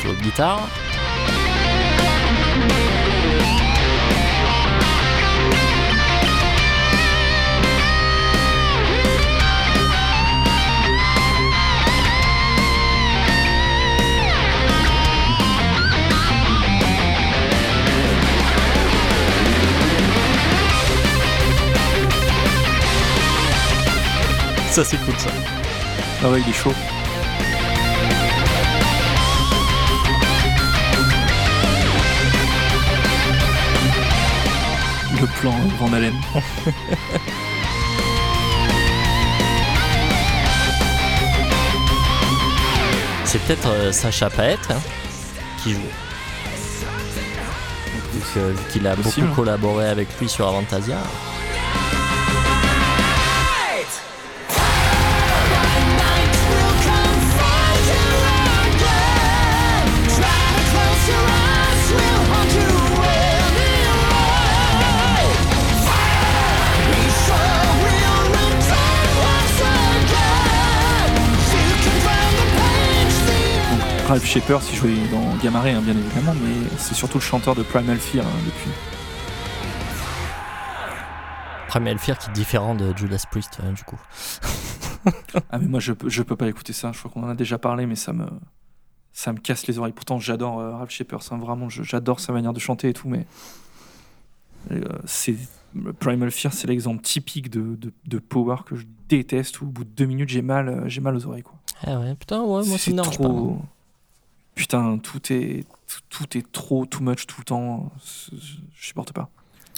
B: Solo de guitare. Ça c'est cool ça.
A: Ah ouais, il est chaud. Le plan euh, Van Halen.
B: C'est peut-être euh, Sacha Paet hein, qui joue. Vu qu'il a
A: Possible.
B: beaucoup collaboré avec lui sur Avantasia.
A: Ralph Shepard, il jouait dans Gamma Ray, hein, bien évidemment, mais c'est surtout le chanteur de Primal Fear hein, depuis.
B: Primal Fear qui est différent de Judas Priest euh, du coup.
A: Ah mais moi je peux, je peux pas écouter ça, je crois qu'on en a déjà parlé, mais ça me, ça me casse les oreilles. Pourtant j'adore euh, Ralph Shepard, hein, vraiment, j'adore sa manière de chanter et tout, mais euh, c'est Primal Fear, c'est l'exemple typique de, de, de power que je déteste. Où au bout de deux minutes j'ai mal, euh, j'ai mal aux oreilles quoi.
B: Ah ouais, putain, ouais, moi ça
A: C'est
B: me dérange pas.
A: Putain, tout est, tout, tout est trop, too much tout le temps. Je, supporte pas.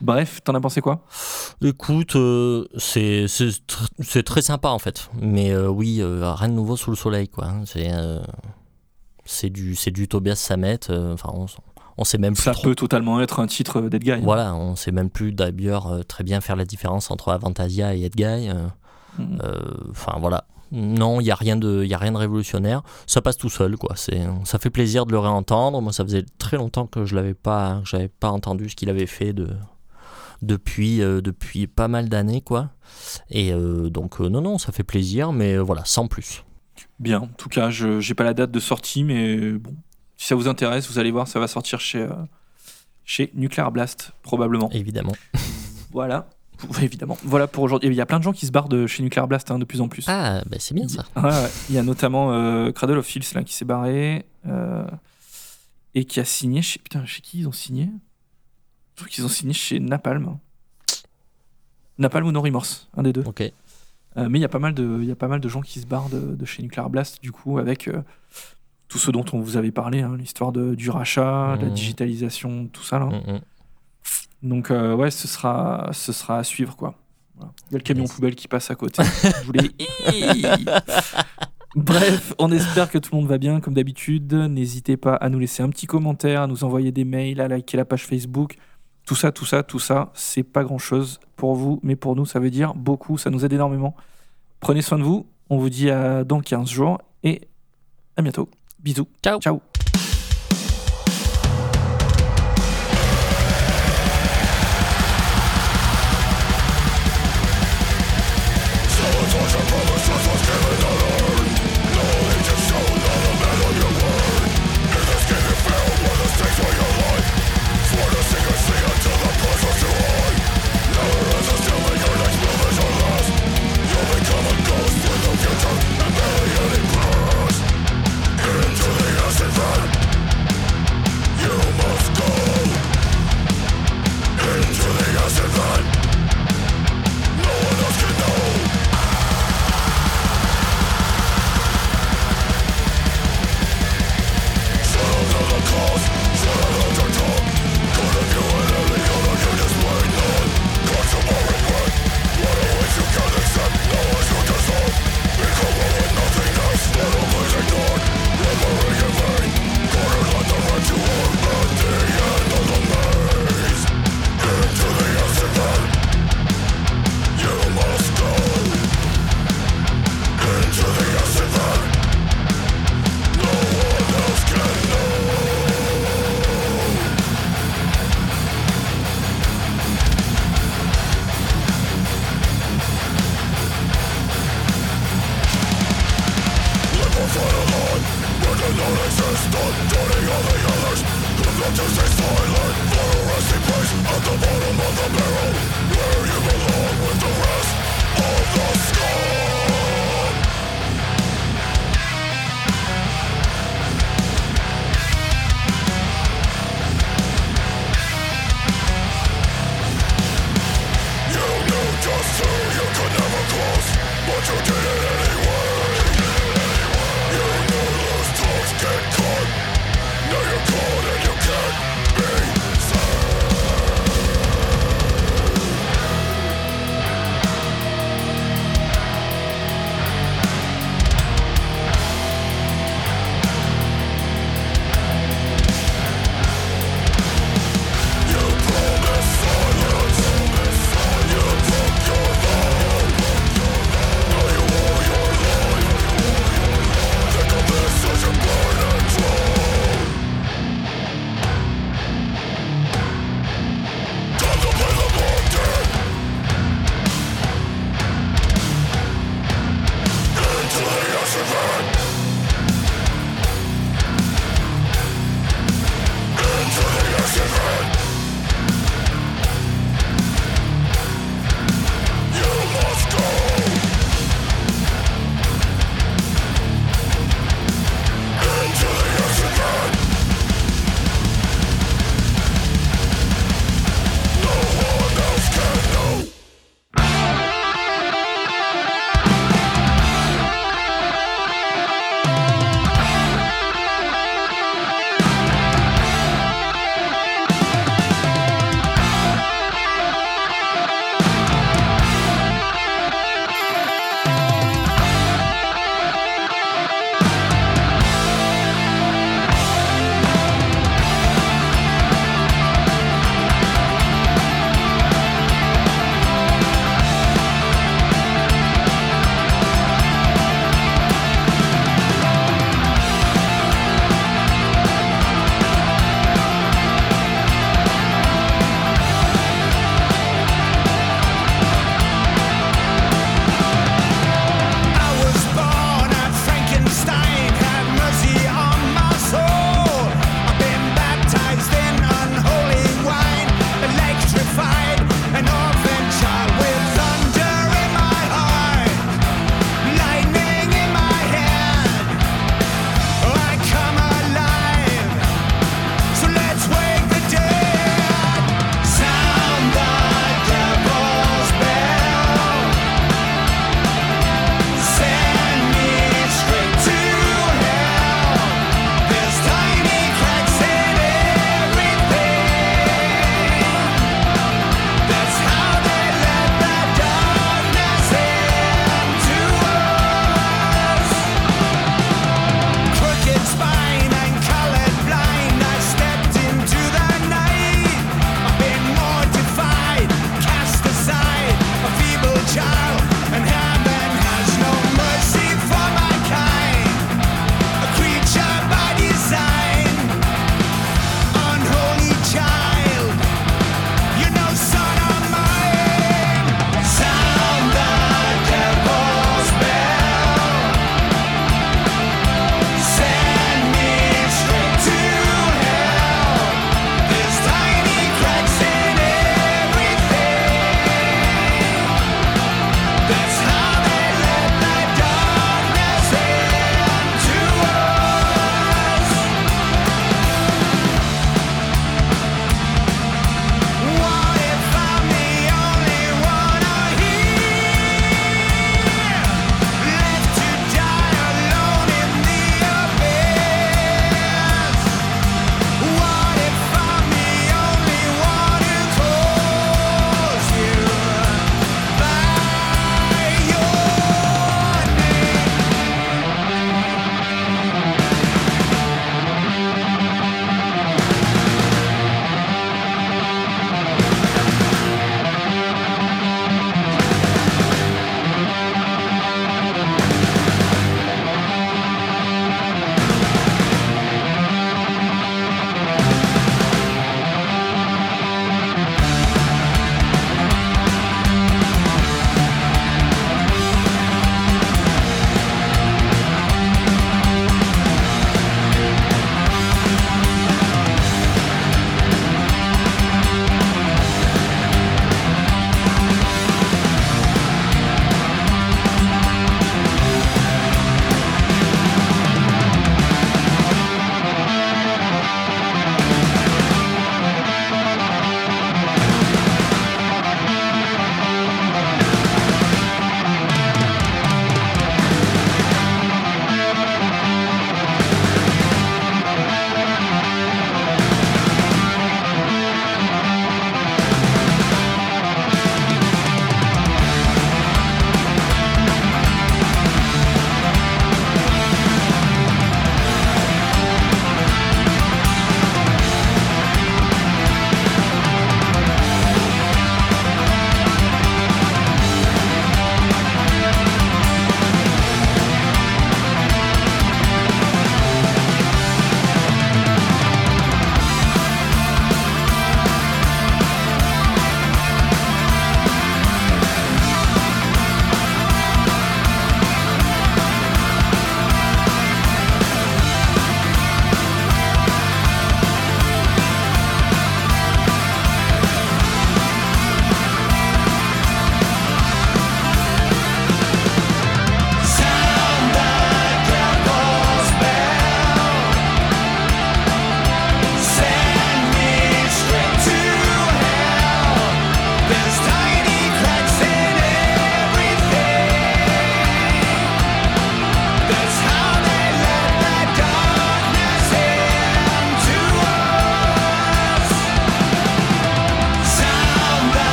A: Bref, t'en as pensé quoi?
B: Écoute, euh, c'est c'est tr- c'est très sympa en fait. Mais euh, oui, euh, rien de nouveau sous le soleil quoi. hein. C'est euh, c'est du, c'est du Tobias Samet. Enfin, on, on sait même plus
A: Ça
B: trop.
A: peut totalement être un titre Dead Guy. hein.
B: Voilà, on sait même plus d'ailleurs très bien faire la différence entre Avantasia et Edguy. euh,
A: Mhm.
B: euh, Enfin voilà. Non, il n'y a, rien de- y a rien de révolutionnaire. Ça passe tout seul, quoi. C'est, ça fait plaisir de le réentendre. Moi, ça faisait très longtemps que je l'avais pas, que j'avais pas entendu ce qu'il avait fait de, depuis, euh, depuis pas mal d'années, quoi. Et euh, donc, euh, non, non, ça fait plaisir, mais voilà, sans plus.
A: Bien, en tout cas, je j'ai pas la date de sortie, mais bon, si ça vous intéresse, vous allez voir, ça va sortir chez, euh, chez Nuclear Blast, probablement.
B: Évidemment.
A: Voilà, évidemment. Voilà pour aujourd'hui. Il y a plein de gens qui se barrent de chez Nuclear Blast hein, de plus en plus.
B: Ah, bah, c'est bien ça.
A: Ouais, ouais. Il y a notamment euh, Cradle of Filth là, qui s'est barré euh, et qui a signé chez. Putain, chez qui ils ont signé? Je trouve qu'ils ont signé chez Napalm. Napalm ou No Remorse, un des deux.
B: Ok.
A: Euh, mais il y a pas mal de, il y a pas mal de gens qui se barrent de, de chez Nuclear Blast, du coup, avec tout ce dont on vous avait parlé, hein, l'histoire du rachat, de la digitalisation, tout ça. Là.
B: Mm, mm.
A: Donc, euh, ouais, ce sera, ce sera à suivre, quoi. Voilà. Il y a le camion poubelle qui passe à côté. Je voulais. Bref, on espère que tout le monde va bien, comme d'habitude. N'hésitez pas à nous laisser un petit commentaire, à nous envoyer des mails, à liker la page Facebook. Tout ça, tout ça, tout ça, c'est pas grand chose pour vous, mais pour nous, ça veut dire beaucoup. Ça nous aide énormément. Prenez soin de vous. On vous dit à dans 15 jours et à bientôt. Bisous.
B: Ciao.
A: Ciao.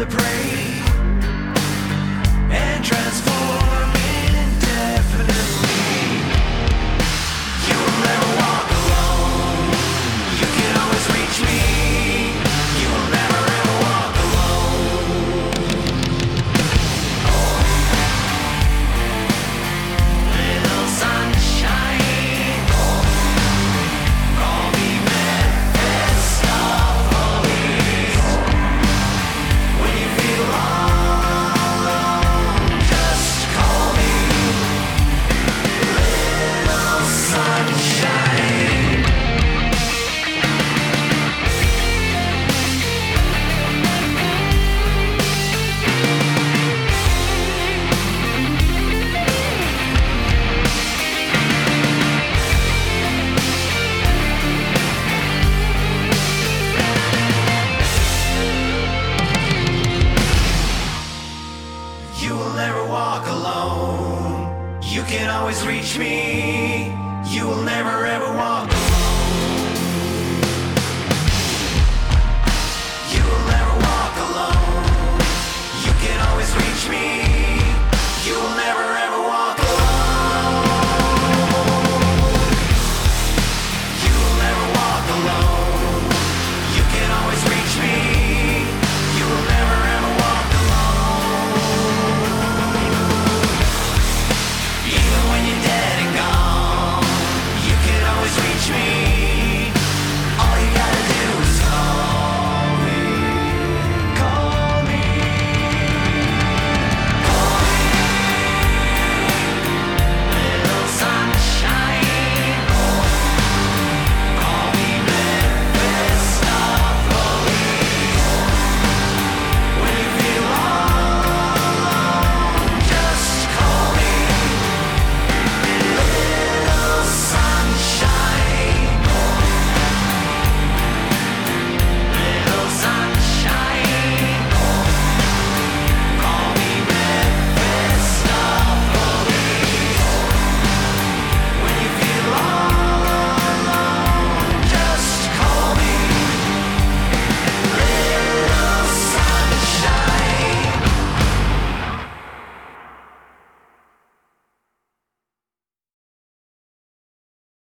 C: The prey and transform